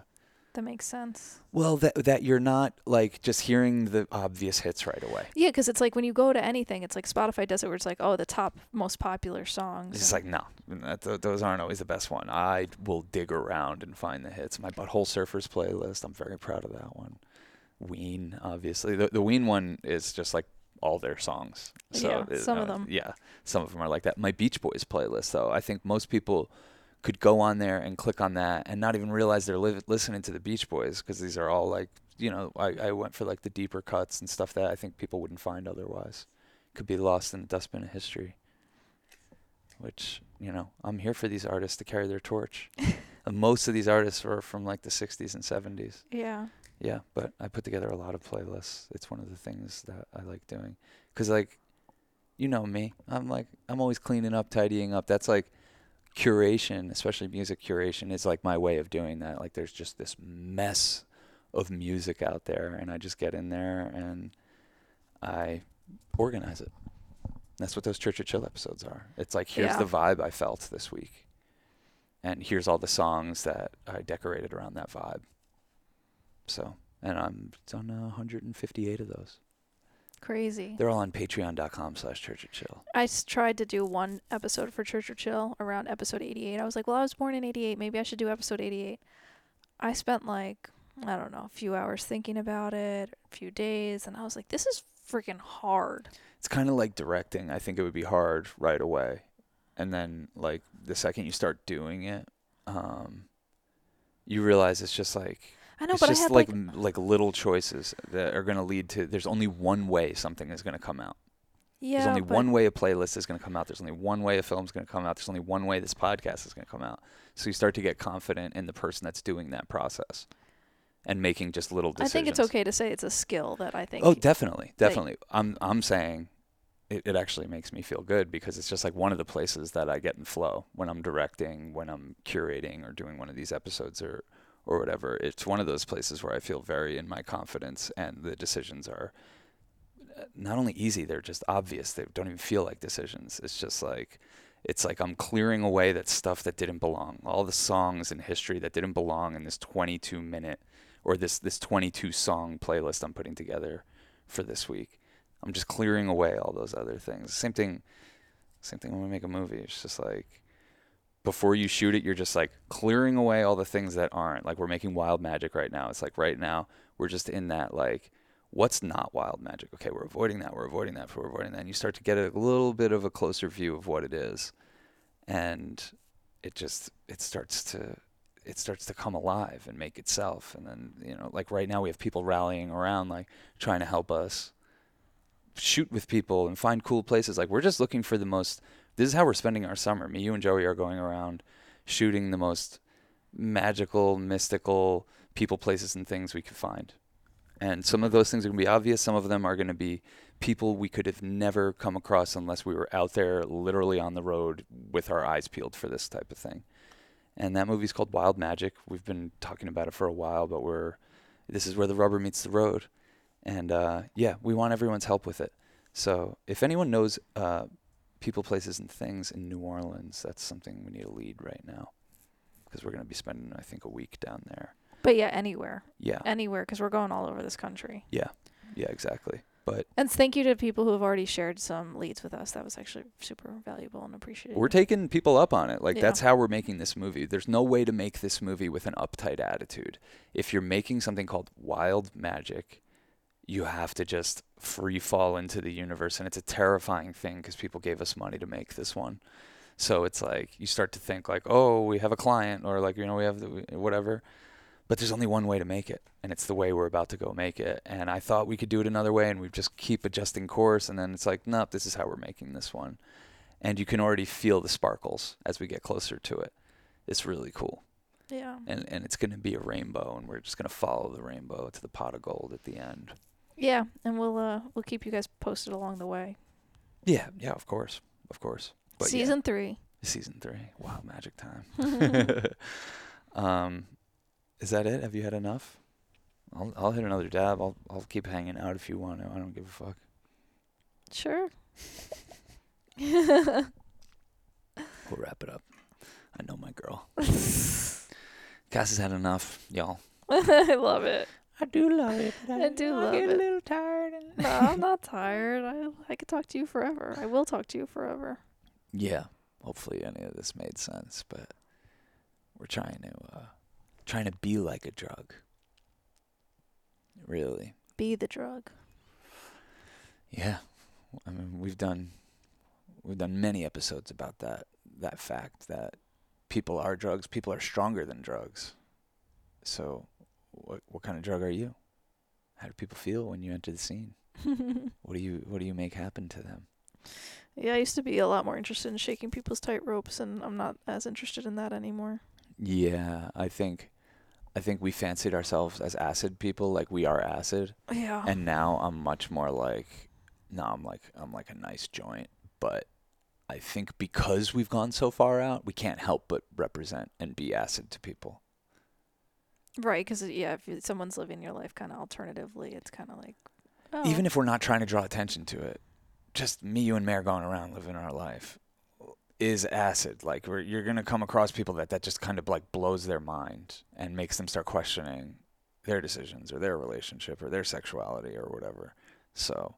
That makes sense. well that that you're not like just hearing the obvious hits right away. Yeah, because it's like when you go to anything, it's like Spotify does it where it's like, oh, the top most popular songs. It's like no, that, those aren't always the best one. I will dig around and find the hits. My Butthole Surfers playlist. I'm very proud of that one. Ween, obviously, the the Ween one is just like all their songs. So Yeah, it- some of uh, them. Yeah, some of them are like that. My Beach Boys playlist, though, I think most people could go on there and click on that and not even realize they're li- listening to the Beach Boys because these are all like you know I, I went for like the deeper cuts and stuff that I think people wouldn't find otherwise. Could be lost in the dustbin of history. Which you know I'm here for these artists to carry their torch. and uh, most of these artists are from like the 60s and 70s. yeah. Yeah, but I put together a lot of playlists. It's one of the things that I like doing. Cause like, you know me, I'm like I'm always cleaning up, tidying up. That's like curation, especially music curation, is like my way of doing that. Like there's just this mess of music out there, and I just get in there and I organize it. That's what those Church of Chill episodes are. It's like here's Yeah. the vibe I felt this week. and here's all the songs that I decorated around that vibe. So, and I'm done uh, 158 of those. Crazy. They're all on patreon.com slash church of chill. I s- tried to do one episode for Church of Chill around episode 88. I was like, well, I was born in 88. Maybe I should do episode 88. I spent like, I don't know, a few hours thinking about it, a few days, and I was like, this is freaking hard. It's kind of like directing. I think it would be hard right away. And then, like, the second you start doing it, um, you realize it's just like, I know, it's but I just had like like, like little choices that are going to lead to. There's only one way something is going to come out. yeah, There's only one way a playlist is going to come out. There's only one way a film's going to come out. There's only one way this podcast is going to come out. So you start to get confident in the person that's doing that process and making just little decisions. I think it's okay to say it's a skill that I think. Oh, definitely, definitely. I'm I'm saying it, it actually makes me feel good because it's just like one of the places that I get in flow when I'm directing, when I'm curating or doing one of these episodes or or whatever. It's one of those places where I feel very in my confidence and the decisions are uh, not only easy, they're just obvious. They don't even feel like decisions. It's just like it's like I'm clearing away that stuff that didn't belong. All the songs in history that didn't belong in this 22 minute or this this 22 song playlist I'm putting together for this week. I'm just clearing away all those other things. Same thing same thing when we make a movie. It's just like before you shoot it, you're just like clearing away all the things that aren't. Like we're making wild magic right now. It's like right now we're just in that like what's not wild magic? Okay, we're avoiding that, we're avoiding that, we're avoiding that. And you start to get a little bit of a closer view of what it is. And it just it starts to it starts to come alive and make itself. And then, you know, like right now we have people rallying around like trying to help us shoot with people and find cool places. Like we're just looking for the most this is how we're spending our summer. Me, you and Joey are going around shooting the most magical, mystical people, places and things we could find. And some of those things are going to be obvious. Some of them are going to be people we could have never come across unless we were out there literally on the road with our eyes peeled for this type of thing. And that movie's called Wild Magic. We've been talking about it for a while, but we're this is where the rubber meets the road. And uh, yeah, we want everyone's help with it. So if anyone knows uh, people, places, and things in New Orleans, that's something we need to lead right now because we're going to be spending, I think, a week down there. But yeah, anywhere, Yeah, anywhere, because we're going all over this country. yeah, yeah, exactly. But And thank you to people who have already shared some leads with us. That was actually super valuable and appreciated. we're taking people up on it. Like Yeah. that's how we're making this movie. There's no way to make this movie with an uptight attitude. If you're making something called Wild Magic, you have to just free fall into the universe, and it's a terrifying thing because people gave us money to make this one. So it's like you start to think like, oh, we have a client, or like you know we have the, whatever. But there's only one way to make it, and it's the way we're about to go make it. And I thought we could do it another way, and we just keep adjusting course. And then it's like, nope, this is how we're making this one. And you can already feel the sparkles as we get closer to it. It's really cool, yeah. and and it's going to be a rainbow, and we're just going to follow the rainbow to the pot of gold at the end. Yeah, and we'll uh we'll keep you guys posted along the way. Yeah, yeah, of course, of course. But yeah, Season three. season three. Wow, magic time. um, is that it? Have you had enough? I'll I'll hit another dab. I'll I'll keep hanging out if you want to. I don't give a fuck. Sure. We'll wrap it up. I know my girl. Cass has had enough, y'all. I love it. I do love it. I do love get it. a little tired. No, I'm not tired. I I could talk to you forever. I will talk to you forever. Yeah. Hopefully any of this made sense, but we're trying to uh trying to be like a drug. Really. Be the drug. Yeah. I mean, we've done we've done many episodes about that that fact that people are drugs, people are stronger than drugs. So, what what kind of drug are you? How do people feel when you enter the scene? What do you what do you make happen to them? yeah, I used to be a lot more interested in shaking people's tight ropes, and I'm not as interested in that anymore. Yeah, I think I think we fancied ourselves as acid people, like we are acid. Yeah. and now I'm much more like no, I'm like I'm like a nice joint, but I think because we've gone so far out, we can't help but represent and be acid to people. Right, because uh, yeah, if someone's living your life kind of alternatively, it's kind of like, oh, Even if we're not trying to draw attention to it, just me, you, and Mare going around living our life. Uh, is acid. Like you're gonna come across people that that just kind of like blows their mind and makes them start questioning their decisions or their relationship or their sexuality or whatever. So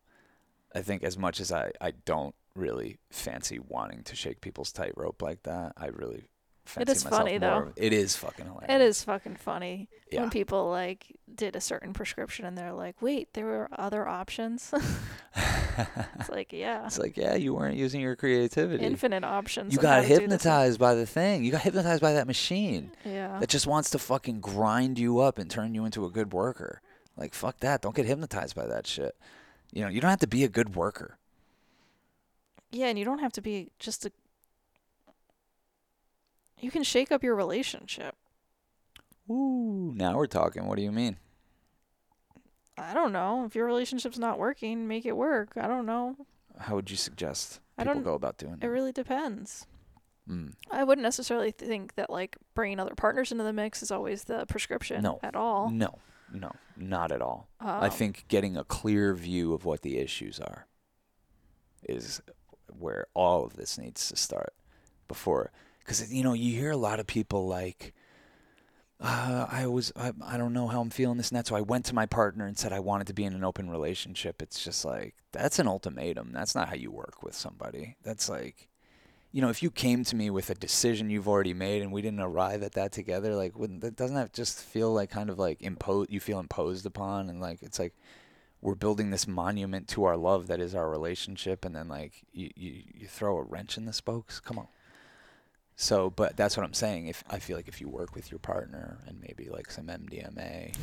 I think as much as I, I don't really fancy wanting to shake people's tightrope like that, I really fancy is funny, more though. It is fucking hilarious. It is fucking funny Yeah. when people like did a certain prescription and they're like, "Wait, there were other options." it's like, yeah, it's like, yeah, you weren't using your creativity. infinite options. you got to do this. hypnotized by the thing. You got hypnotized by that machine. Yeah. that just wants to fucking grind you up and turn you into a good worker. Like fuck that. Don't get hypnotized by that shit. You know, you don't have to be a good worker. Yeah, and you don't have to be just a. You can shake up your relationship. Ooh, now we're talking. What do you mean? I don't know. If your relationship's not working, make it work. I don't know. How would you suggest I people go about doing It that? really depends. Mm. I wouldn't necessarily think that like bringing other partners into the mix is always the prescription No. at all. No, no, not at all. I Um, think getting a clear view of what the issues are is where all of this needs to start before because you know you hear a lot of people like uh, I was I, I don't know how I'm feeling this and that so I went to my partner and said I wanted to be in an open relationship. It's just like that's an ultimatum. That's not how you work with somebody. That's like you know if you came to me with a decision you've already made and we didn't arrive at that together like wouldn't that doesn't that just feel like kind of like impose you feel imposed upon? And like it's like we're building this monument to our love that is our relationship and then like you, you, you throw a wrench in the spokes? Come on so but that's what i'm saying if i feel like if you work with your partner and maybe like some mdma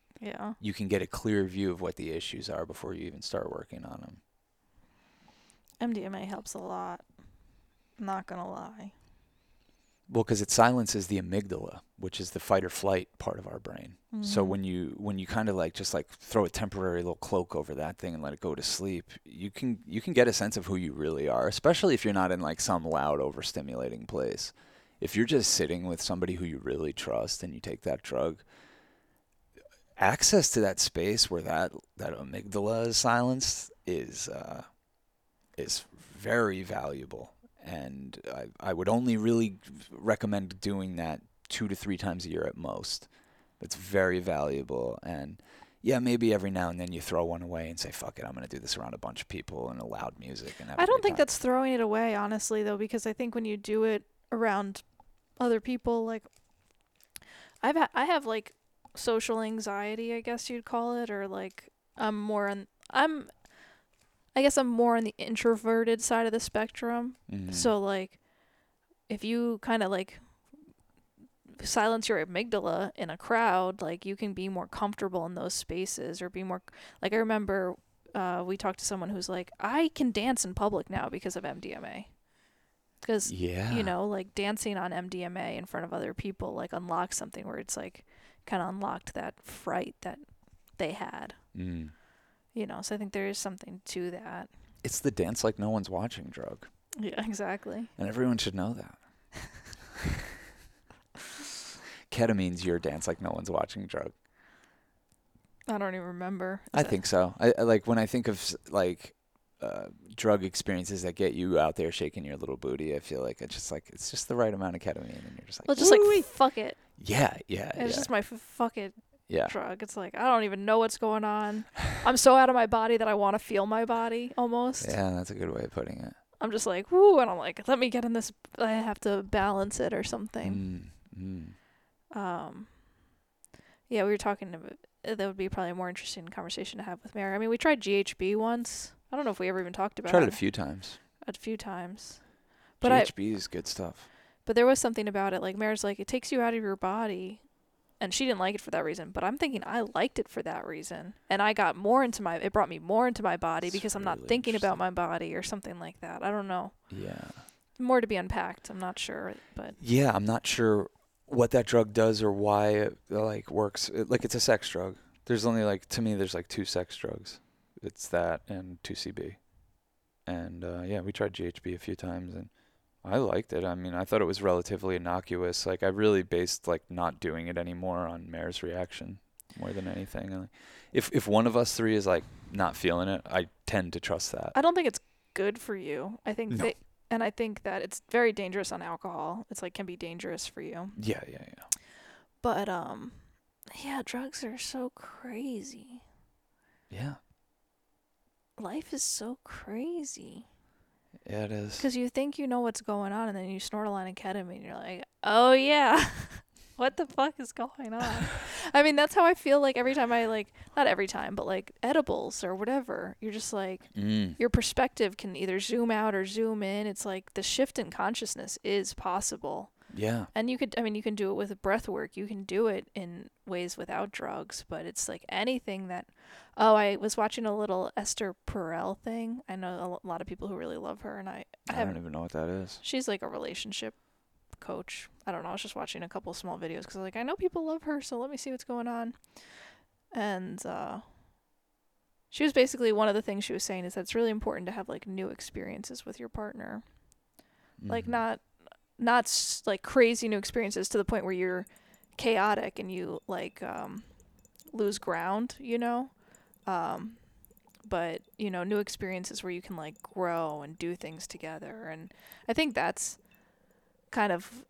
yeah. you can get a clear view of what the issues are before you even start working on them MDMA helps a lot. Not gonna lie. Well because it silences the amygdala which is the fight or flight part of our brain So Mhm. when you when you kind of like just like throw a temporary little cloak over that thing and let it go to sleep, you can you can get a sense of who you really are, especially if you're not in like some loud overstimulating place. If you're just sitting with somebody who you really trust and you take that drug, access to that space where that that amygdala is silenced is uh, is very valuable. And I, I would only really recommend doing that two to three times a year at most. It's very valuable. And yeah, maybe every now and then you throw one away and say, fuck it, I'm going to do this around a bunch of people and a loud music. And I don't think time." that's throwing it away, honestly, though, because I think when you do it around other people, like I've ha- I have like social anxiety, I guess you'd call it, or like I'm more on I'm I guess I'm more on the introverted side of the spectrum. Mhm. So like if you kind of like silence your amygdala in a crowd, like you can be more comfortable in those spaces or be more like I remember uh, we talked to someone who's like I can dance in public now because of MDMA. Cuz yeah. you know, like dancing on MDMA in front of other people like unlocks something where it's like kind of unlocked that fright that they had. Mm. You know, so I think there is something to that. It's the dance like no one's watching drug. Yeah, exactly. And everyone should know that. Ketamine's your dance like no one's watching drug. I don't even remember. I Is think so. I, I like when I think of like uh, drug experiences that get you out there shaking your little booty. I feel like it's just like it's just the right amount of ketamine, and you're just like, Well, just like fuck it. yeah, yeah, It's yeah, just my f- fuck it yeah. drug. It's like I don't even know what's going on. I'm so out of my body that I want to feel my body almost. Yeah, that's a good way of putting it. I'm just like woo, and I'm like, let me get in this. I have to balance it or something. Mm, mm. Um. Yeah, we were talking about uh, that would be probably a more interesting conversation to have with Mare. I mean, we tried GHB once. I don't know if we ever even talked about Tried it it a few times. a few times. But I GHB is good stuff. but there was something about it like Mare's like it takes you out of your body and she didn't like it for that reason, but I'm thinking I liked it for that reason. And I got more into my it brought me more into my body because I'm not thinking about my body or something like that. I don't know. Yeah. More to be unpacked. I'm not sure, but Yeah, I'm not sure what that drug does or why it like works. It, like it's a sex drug. There's only like to me there's like two sex drugs. It's that and 2CB. And uh, yeah, we tried GHB a few times and I liked it. I mean, I thought it was relatively innocuous. Like I really based like not doing it anymore on Mare's reaction more than anything. Like, if if one of us three is like not feeling it, I tend to trust that. I don't think it's good for you. I think No. they and I think that it's very dangerous on alcohol. It's like can be dangerous for you. Yeah, yeah, yeah. But um yeah, drugs are so crazy. Yeah. Life is so crazy. Yeah, it is. Because you think you know what's going on, and then you snort a line of ketamine, and you're like, oh yeah, what the fuck is going on? I mean, that's how I feel like every time I like, not every time, but like edibles or whatever. You're just like, Mm. your perspective can either zoom out or zoom in. It's like the shift in consciousness is possible. Yeah. And you could, I mean, you can do it with breath work. You can do it in ways without drugs, but it's like anything that. Oh, I was watching a little Esther Perel thing. I know a lot of people who really love her, and I, I I don't even know what that is. She's like a relationship coach. I don't know. I was just watching a couple small videos because like I know people love her, so let me see what's going on. And uh, she was basically one of the things she was saying is that it's really important to have like new experiences with your partner, like Mhm. not not like crazy new experiences to the point where you're chaotic and you like um, lose ground, you know. Um, but you know, new experiences where you can like grow and do things together, and I think that's kind of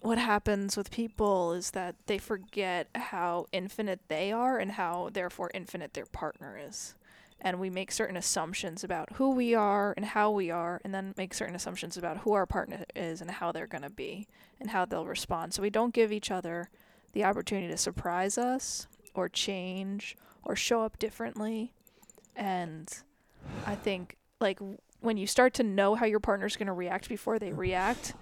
what happens with people is that they forget how infinite they are and how therefore infinite their partner is. And we make certain assumptions about who we are and how we are, and then make certain assumptions about who our partner is and how they're going to be and how they'll respond. So we don't give each other the opportunity to surprise us or change or show up differently. And I think, like, w- when you start to know how your partner's going to react before they react,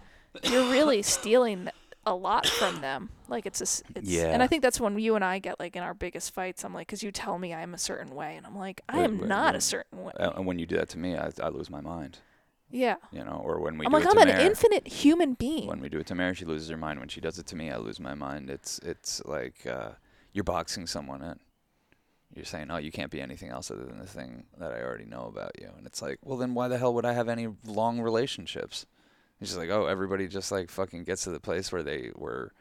you're really stealing a lot from them. Like it's a, it's, yeah. and I think that's when you and I get like in our biggest fights. I'm like, because you tell me I'm a certain way, and I'm like, I am not a certain way. And when you do that to me, I, I lose my mind. yeah, You know, or when we I'm do like, I'm an Mare, infinite human being. when we do it to Mare, she loses her mind. When she does it to me, I lose my mind. It's it's like uh, you're boxing someone in. You're saying, oh, you can't be anything else other than the thing that I already know about you. And it's like, well, then why the hell would I have any long relationships? It's just like, oh, everybody just like fucking gets to the place where they were,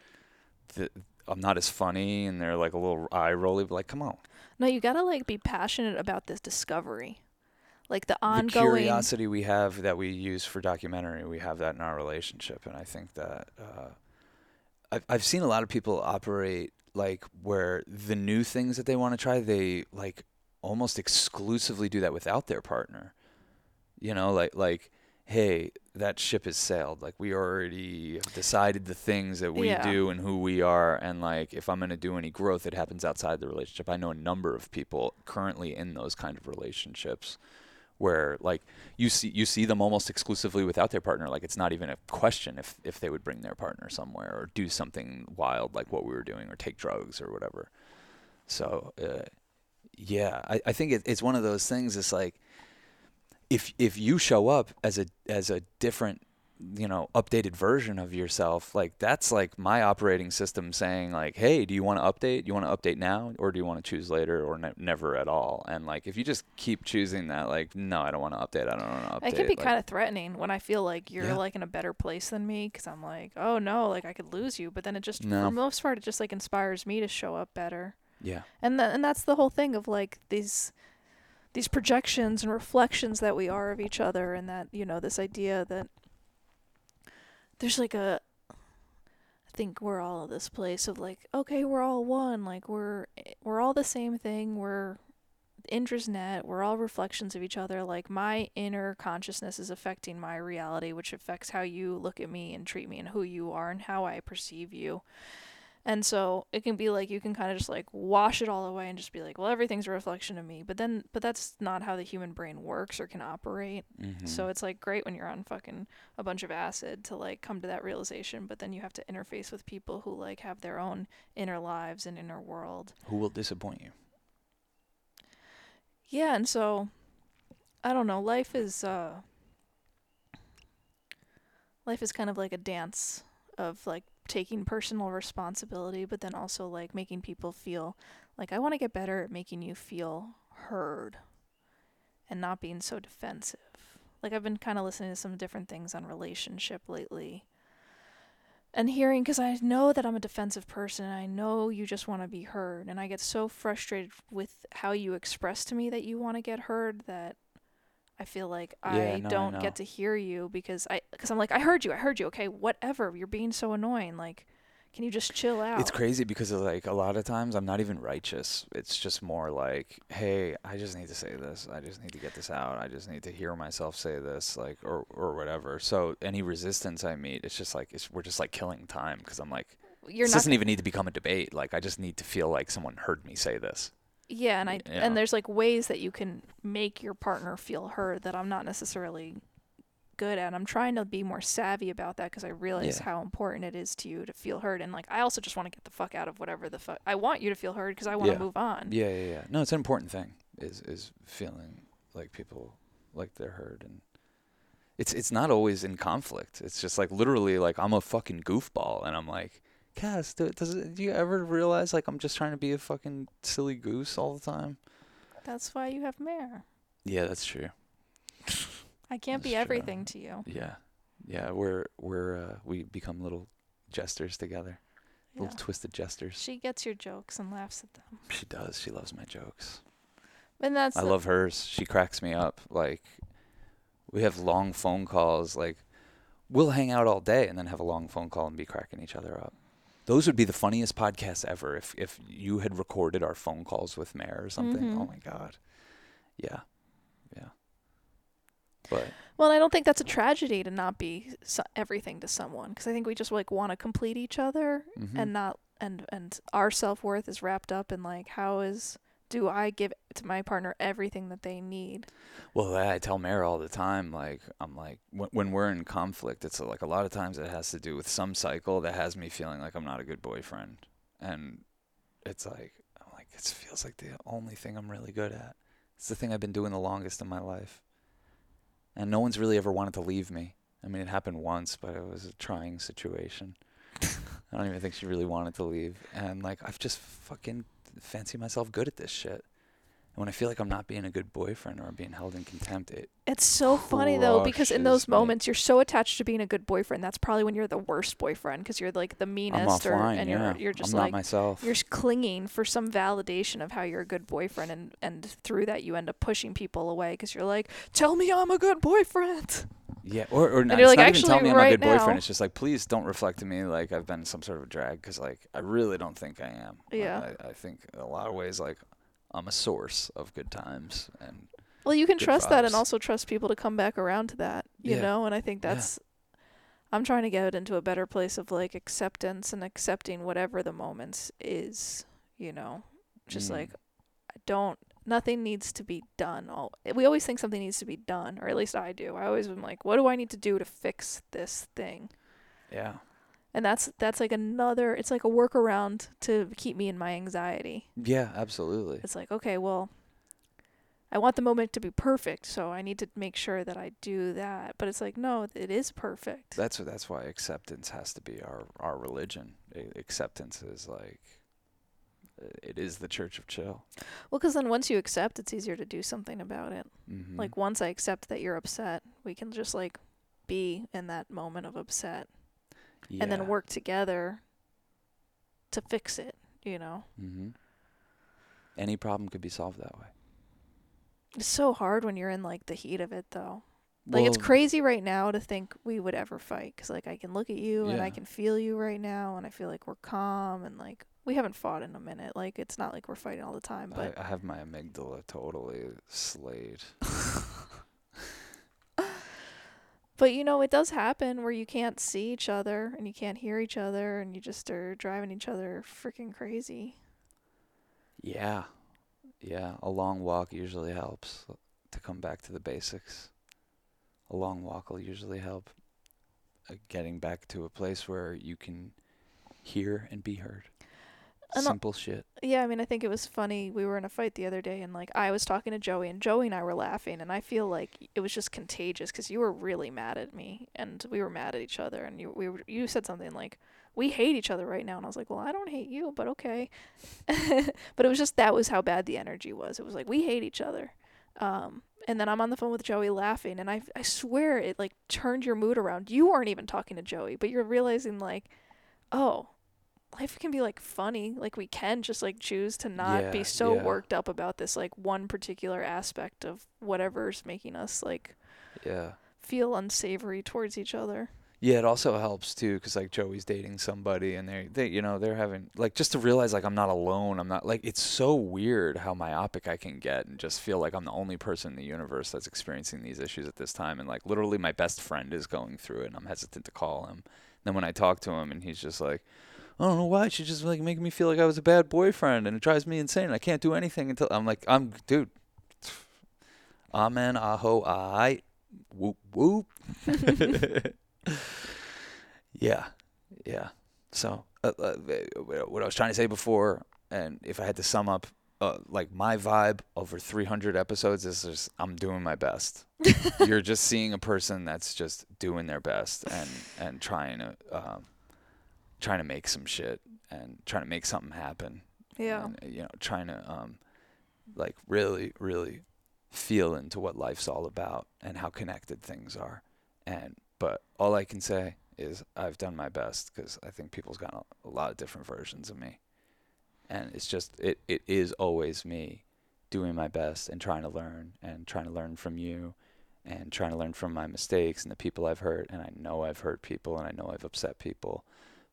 th- I'm not as funny, and they're like a little eye rolly. But like, come on, No, you gotta like be passionate about this discovery, like the the ongoing. curiosity we have that we use for documentary, we have that in our relationship, and I think that uh, I've I've seen a lot of people operate like where the new things that they want to try, they like almost exclusively do that without their partner. You know, like like hey, that ship has sailed. Like we already decided the things that we Yeah. do and who we are, and like if I'm gonna do any growth, it happens outside the relationship. I know a number of people currently in those kind of relationships where like you see you see them almost exclusively without their partner like it's not even a question if if they would bring their partner somewhere or do something wild like what we were doing or take drugs or whatever so uh, yeah I, I think it, it's one of those things it's like if if you show up as a as a different you know updated version of yourself like that's like my operating system saying like hey do you want to update you want to update now or do you want to choose later or ne- never at all and like if you just keep choosing that like no i don't want to update i don't want to update It can be like, kind of threatening when I feel like you're Yeah. like in a better place than me because I'm like, oh no, like I could lose you. But then it just, for No. the most part, it just like inspires me to show up better. yeah And th- and that's the whole thing of like these these projections and reflections that we are of each other, and that you know this idea that there's like a I think we're all this place of like, okay, we're all one. Like we're we're all the same thing. We're Indra's net. We're all reflections of each other. Like my inner consciousness is affecting my reality, which affects how you look at me and treat me and who you are and how I perceive you. And so it can be like you can kind of just like wash it all away and just be like, well, everything's a reflection of me. But then, but that's not how the human brain works or can operate. mm-hmm. So it's like great when you're on fucking a bunch of acid to like come to that realization, but then you have to interface with people who like have their own inner lives and inner world. who will disappoint you Yeah, and so I don't know, life is uh life is kind of like a dance of like taking personal responsibility, but then also like making people feel like I want to get better at making you feel heard and not being so defensive. Like I've been kind of listening to some different things on relationship lately. And hearing cuz I know that I'm a defensive person and I know you just want to be heard and I get so frustrated with how you express to me that you want to get heard that I feel like Yeah, I no, don't get to hear you because I because I'm like I heard you, I heard you. Okay, whatever. You're being so annoying. Like, can you just chill out? It's crazy because like a lot of times I'm not even righteous. It's just more like, hey, I just need to say this. I just need to get this out. I just need to hear myself say this, like, or or whatever. So any resistance I meet, it's just like it's we're just like killing time because I'm like, You're this not doesn't even need to become a debate. Like I just need to feel like someone heard me say this. Yeah, and I and there's like ways that you can make your partner feel heard that I'm not necessarily good at. I'm trying to be more savvy about that because I realize Yeah. how important it is to you to feel heard. And like, I also just want to get the fuck out of whatever the fuck. I want you to feel heard because I want to Yeah. move on. Yeah, yeah, yeah. No, it's an important thing. Is is feeling like people like they're heard and. It's it's not always in conflict. It's just like literally like I'm a fucking goofball and I'm like, Cass, do, does it, do you ever realize like I'm just trying to be a fucking silly goose all the time? That's why you have Mare. Yeah, that's true. I can't That's be true. everything to you. Yeah, yeah. We're we're uh, we become little jesters together, Yeah. little twisted jesters. She gets your jokes and laughs at them. She does. She loves my jokes. And that's I love hers. She cracks me up. Like we have long phone calls. Like we'll hang out all day and then have a long phone call and be cracking each other up. Those would be the funniest podcasts ever if if you had recorded our phone calls with Mare or something. Oh Mhm. my god. Yeah. Yeah. But Well, I don't think that's a tragedy to not be so- everything to someone because I think we just like want to complete each other mhm. and not and and our self-worth is wrapped up in like how is do I give to my partner everything that they need? Well, I tell Mare all the time, like I'm like when, when we're in conflict, it's like a lot of times it has to do with some cycle that has me feeling like I'm not a good boyfriend, and it's like I'm like it feels like the only thing I'm really good at. It's the thing I've been doing the longest in my life, and no one's really ever wanted to leave me. I mean, it happened once, but it was a trying situation. I don't even think she really wanted to leave, and like I've just fucking fancy myself good at this shit. And when I feel like I'm not being a good boyfriend or I'm being held in contempt, it It's so funny though because in those Crushes me. moments you're so attached to being a good boyfriend. That's probably when you're the worst boyfriend because you're like the I'm meanest or offline. and yeah, you're you're just I'm like not myself. you're s- clinging for some validation of how you're a good boyfriend and and through that you end up pushing people away because you're like tell me i'm a good boyfriend yeah, or or not, you're it's like, not even tell "Actually, me I'm a right good boyfriend. now- It's just like, please don't reflect to me like I've been some sort of a drag because like I really don't think I am. Yeah. I, I think in a lot of ways like I'm a source of good times and well you can trust that and also trust people to come back around to that you Yeah. know and i think Yeah. that's i'm trying to get it into a better place of like acceptance and accepting whatever the moments is you know just Mm. like i don't nothing needs to be done all we always think something needs to be done or at least i do i always am like what do i need to do to fix this thing yeah, and that's that's like another it's like a workaround to keep me in my anxiety yeah, absolutely. it's like okay well i want the moment to be perfect so i need to make sure that i do that but it's like no it is perfect That's that's why acceptance has to be our our religion. A- acceptance is like it is the church of chill. well because then once you accept it's easier to do something about it Mm-hmm. like once i accept that you're upset we can just like be in that moment of upset and then work together to fix it you know Mm-hmm. Any problem could be solved that way. it's so hard when you're in like the heat of it though Like it's crazy right now to think we would ever fight because like I can look at you and I can feel you right now and I feel like we're calm and like we haven't fought in a minute. Like it's not like we're fighting all the time, but I, I have my amygdala totally slayed. but you know it does happen where you can't see each other and you can't hear each other and you just are driving each other freaking crazy. Yeah. Yeah. A long walk usually helps to come back to the basics. A long walk will usually help uh, getting back to a place where you can hear and be heard. And Simple shit. Yeah, I mean, I think it was funny. We were in a fight the other day, and like I was talking to Joey, and Joey and I were laughing, and I feel like it was just contagious because you were really mad at me, and we were mad at each other, and you we were, you said something like, "We hate each other right now," and I was like, "Well, I don't hate you, but okay," but it was just that was how bad the energy was. It was like we hate each other, um, and then I'm on the phone with Joey laughing, and I I swear it like turned your mood around. You weren't even talking to Joey, but you're realizing like, oh, life can be like funny. Like we can just like choose to not Yeah, be so yeah. worked up about this like one particular aspect of whatever's making us like Yeah. feel unsavory towards each other. Yeah, it also helps too, cause like Joey's dating somebody, and they, they, you know, they're having like just to realize like I'm not alone. I'm not like it's so weird how myopic I can get, and just feel like I'm the only person in the universe that's experiencing these issues at this time. And like literally, my best friend is going through it, and I'm hesitant to call him. Then when I talk to him, and he's just like, I don't know why she's just like making me feel like I was a bad boyfriend, and it drives me insane. I can't do anything until I'm like, I'm dude. Amen, aho, I, whoop whoop. Yeah, yeah. So, uh, uh, what I was trying to say before, and if I had to sum up, uh, like my vibe over 300 episodes is just I'm doing my best. You're just seeing a person that's just doing their best and and trying to um, trying to make some shit and trying to make something happen. Yeah. And, uh, you know, trying to um, like really, really feel into what life's all about and how connected things are. And but all I can say is I've done my best because I think people's got a, a lot of different versions of me, and it's just it it is always me doing my best and trying to learn and trying to learn from you and trying to learn from my mistakes and the people I've hurt and I know I've hurt people and I know I've upset people,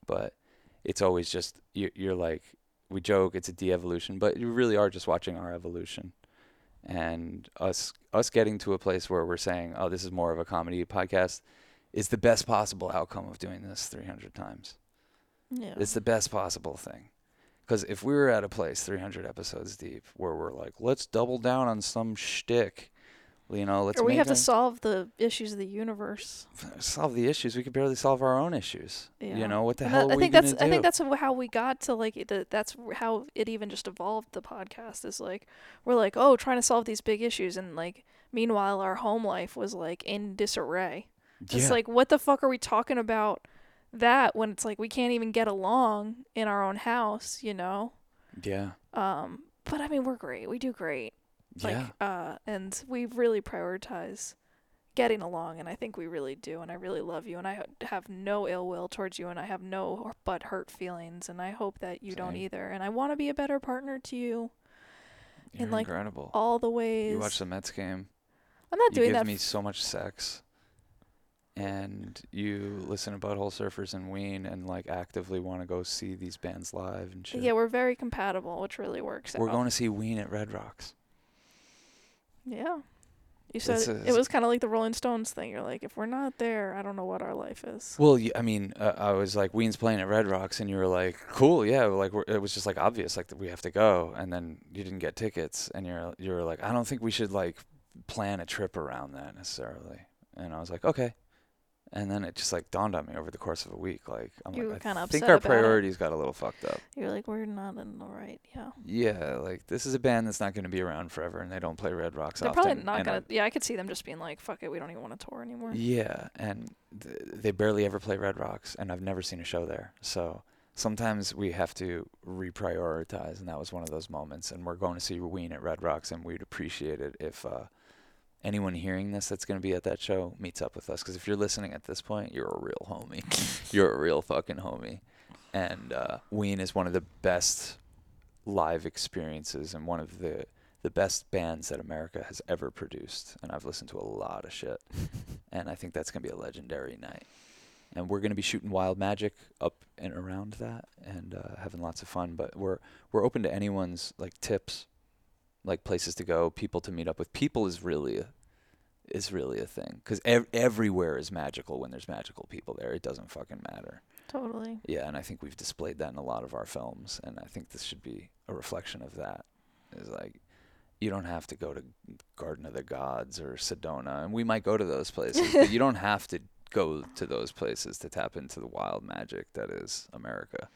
but it's always just you you're like we joke it's a de-evolution, but you really are just watching our evolution and us us getting to a place where we're saying, "Oh, this is more of a comedy podcast," is the best possible outcome of doing this 300 times. Yeah. It's the best possible thing. Because if we were at a place 300 episodes deep where we're like, let's double down on some shtick, you know, let's or we have to solve the issues of the universe. solve the issues. We could barely solve our own issues. Yeah. You know, what the And hell that- I think that's? I think that's how we got to like the, that's how it even just evolved the podcast is like we're like oh trying to solve these big issues and like meanwhile our home life was like in disarray. It's yeah. like what the fuck are we talking about that when it's like we can't even get along in our own house, you know? yeah. Um but I mean we're great. We do great. Like yeah. uh and we really prioritize getting along and I think we really do and I really love you and I have no ill will towards you and I have no but hurt feelings and I hope that you don't either and I want to be a better partner to you You're like, incredible. all the ways. You watch the Mets game. I'm not you doing give that. me so much sex and you listen to butthole surfers and ween and like actively want to go see these bands live and shit yeah, we're very compatible, which really works we're out. going to see ween at red rocks Yeah. You said It's it was kind of like the Rolling Stones thing. You're like, if we're not there, I don't know what our life is. well I mean uh, i was like ween's playing at red rocks and you were like cool yeah like we're, it was just like obvious like that we have to go and then you didn't get tickets and you're you were like i don't think we should like plan a trip around that necessarily and i was like okay and then it just like dawned on me over the course of a week like i'm You like i think upset our about it. priorities got a little fucked up You're like, we're not in the right. Yeah. Yeah, like this is a band that's not going to be around forever, and they don't play Red Rocks They're often. probably not gonna. I- yeah, I could see them just being like, "Fuck it, we don't even want to tour anymore." yeah, and th- they barely ever play Red Rocks, and I've never seen a show there. So sometimes we have to reprioritize, and that was one of those moments. And we're going to see Ween at Red Rocks, and we'd appreciate it if uh, anyone hearing this that's going to be at that show meets up with us. Because if you're listening at this point, you're a real homie. you're a real fucking homie. And uh, Ween is one of the best live experiences and one of the the best bands that America has ever produced. And I've listened to a lot of shit. and I think that's going to be a legendary night. And we're going to be shooting Wild Magic up and around that and uh, having lots of fun. But we're we're open to anyone's like tips, like places to go, people to meet up with. People is really a is really a thing because ev- everywhere is magical when there's magical people there. It doesn't fucking matter. Totally. Yeah, and I think we've displayed that in a lot of our films, and I think this should be a reflection of that. Is like, you don't have to go to Garden of the Gods or Sedona, and we might go to those places, but you don't have to go to those places to tap into the wild magic that is America.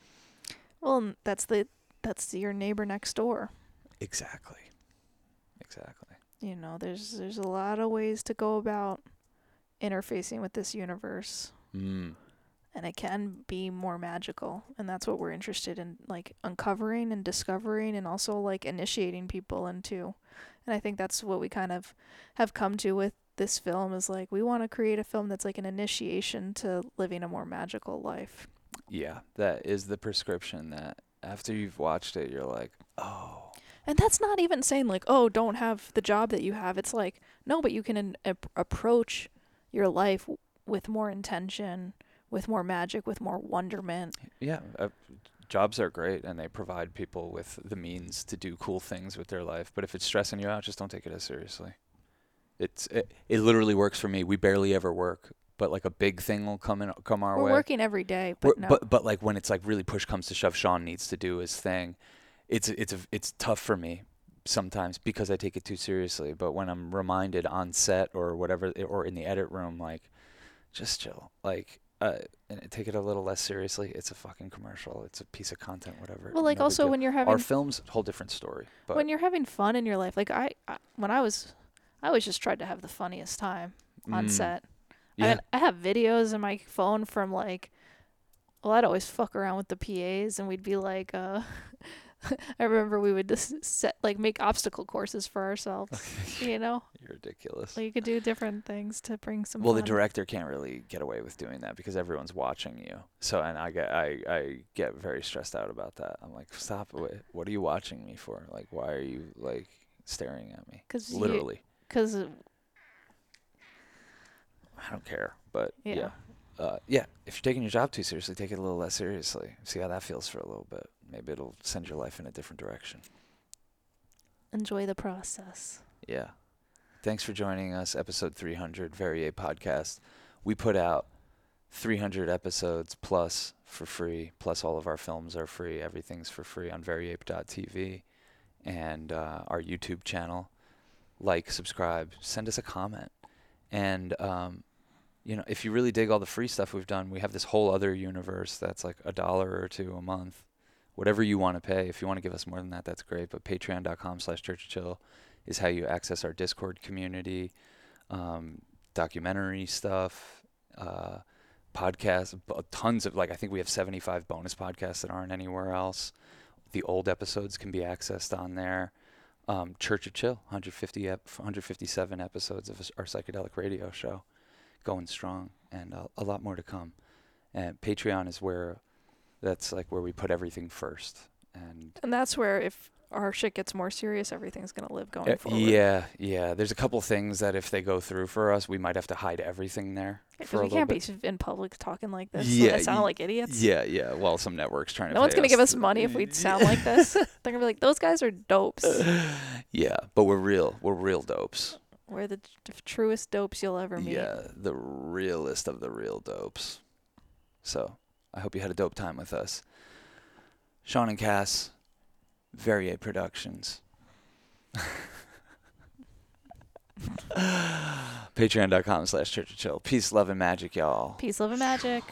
Well, that's the that's your neighbor next door. Exactly. Exactly. You know, there's there's a lot of ways to go about interfacing with this universe. Mm. and it can be more magical and that's what we're interested in like uncovering and discovering and also like initiating people into and i think that's what we kind of have come to with this film is like we want to create a film that's like an initiation to living a more magical life yeah, that is the prescription that after you've watched it, you're like, oh, And that's not even saying like, oh, don't have the job that you have. It's like, no, but you can in, ap- approach your life w- with more intention, with more magic, with more wonderment. yeah. Uh, jobs are great and they provide people with the means to do cool things with their life. But if it's stressing you out, just don't take it as seriously. It's it, it literally works for me. We barely ever work, but like a big thing will come in come our way. We're working every day, but no. but but like when it's like really push comes to shove, Sean needs to do his thing. It's it's a, it's tough for me sometimes because I take it too seriously. But when I'm reminded on set or whatever, or in the edit room, like just chill, like uh, and take it a little less seriously. It's a fucking commercial. It's a piece of content, whatever. well, like no also when you're having our films, whole different story. But when you're having fun in your life, like I, I when I was, I always just tried to have the funniest time on mm, set. yeah, I mean, I have videos in my phone from like, well, I'd always fuck around with the PAs, and we'd be like, uh, I remember we would just set like make obstacle courses for ourselves. you know, you're ridiculous. like you could do different things to bring some. well, the director can't really get away with doing that because everyone's watching you. So, and I get, I, I get very stressed out about that. I'm like, stop! What, what are you watching me for? Like, why are you like staring at me? Cause Literally, because I don't care. But yeah, Yeah. Uh, yeah. If you're taking your job too seriously, take it a little less seriously. See how that feels for a little bit. Maybe it'll send your life in a different direction. enjoy the process. Yeah. Thanks for joining us, episode 300, Very Ape Podcast. We put out 300 episodes plus for free, plus all of our films are free. Everything's for free on veryape.tv and uh, our YouTube channel. Like, subscribe, send us a comment. And, um, you know, if you really dig all the free stuff we've done, we have this whole other universe that's like a dollar or two a month. Whatever you want to pay. If you want to give us more than that, that's great. But patreon.com slash church chill is how you access our Discord community, um, documentary stuff, uh, podcasts, tons of like I think we have 75 bonus podcasts that aren't anywhere else. The old episodes can be accessed on there. Um, Church of Chill, 150 ep- 157 episodes of our psychedelic radio show, going strong, and a, a lot more to come. And Patreon is where that's like where we put everything first. And And that's where if our shit gets more serious, everything's gonna live going Uh, forward. Yeah, yeah. There's a couple things that if they go through for us, we might have to hide everything there Because a we can't bit. be in public talking like this. Yeah, Yeah, sound y- like idiots. Yeah, yeah. Well, some networks trying to. No one's gonna give us money if we sound like this. They're gonna be like, those guys are dopes. yeah, but we're real. We're real dopes. We're the t- truest dopes you'll ever meet. Yeah, the realest of the real dopes. So, I hope you had a dope time with us. Sean and Cass, Very Ape Productions. Patreon.com slash Church of Chill. Peace, love, and magic, y'all. Peace, love, and magic.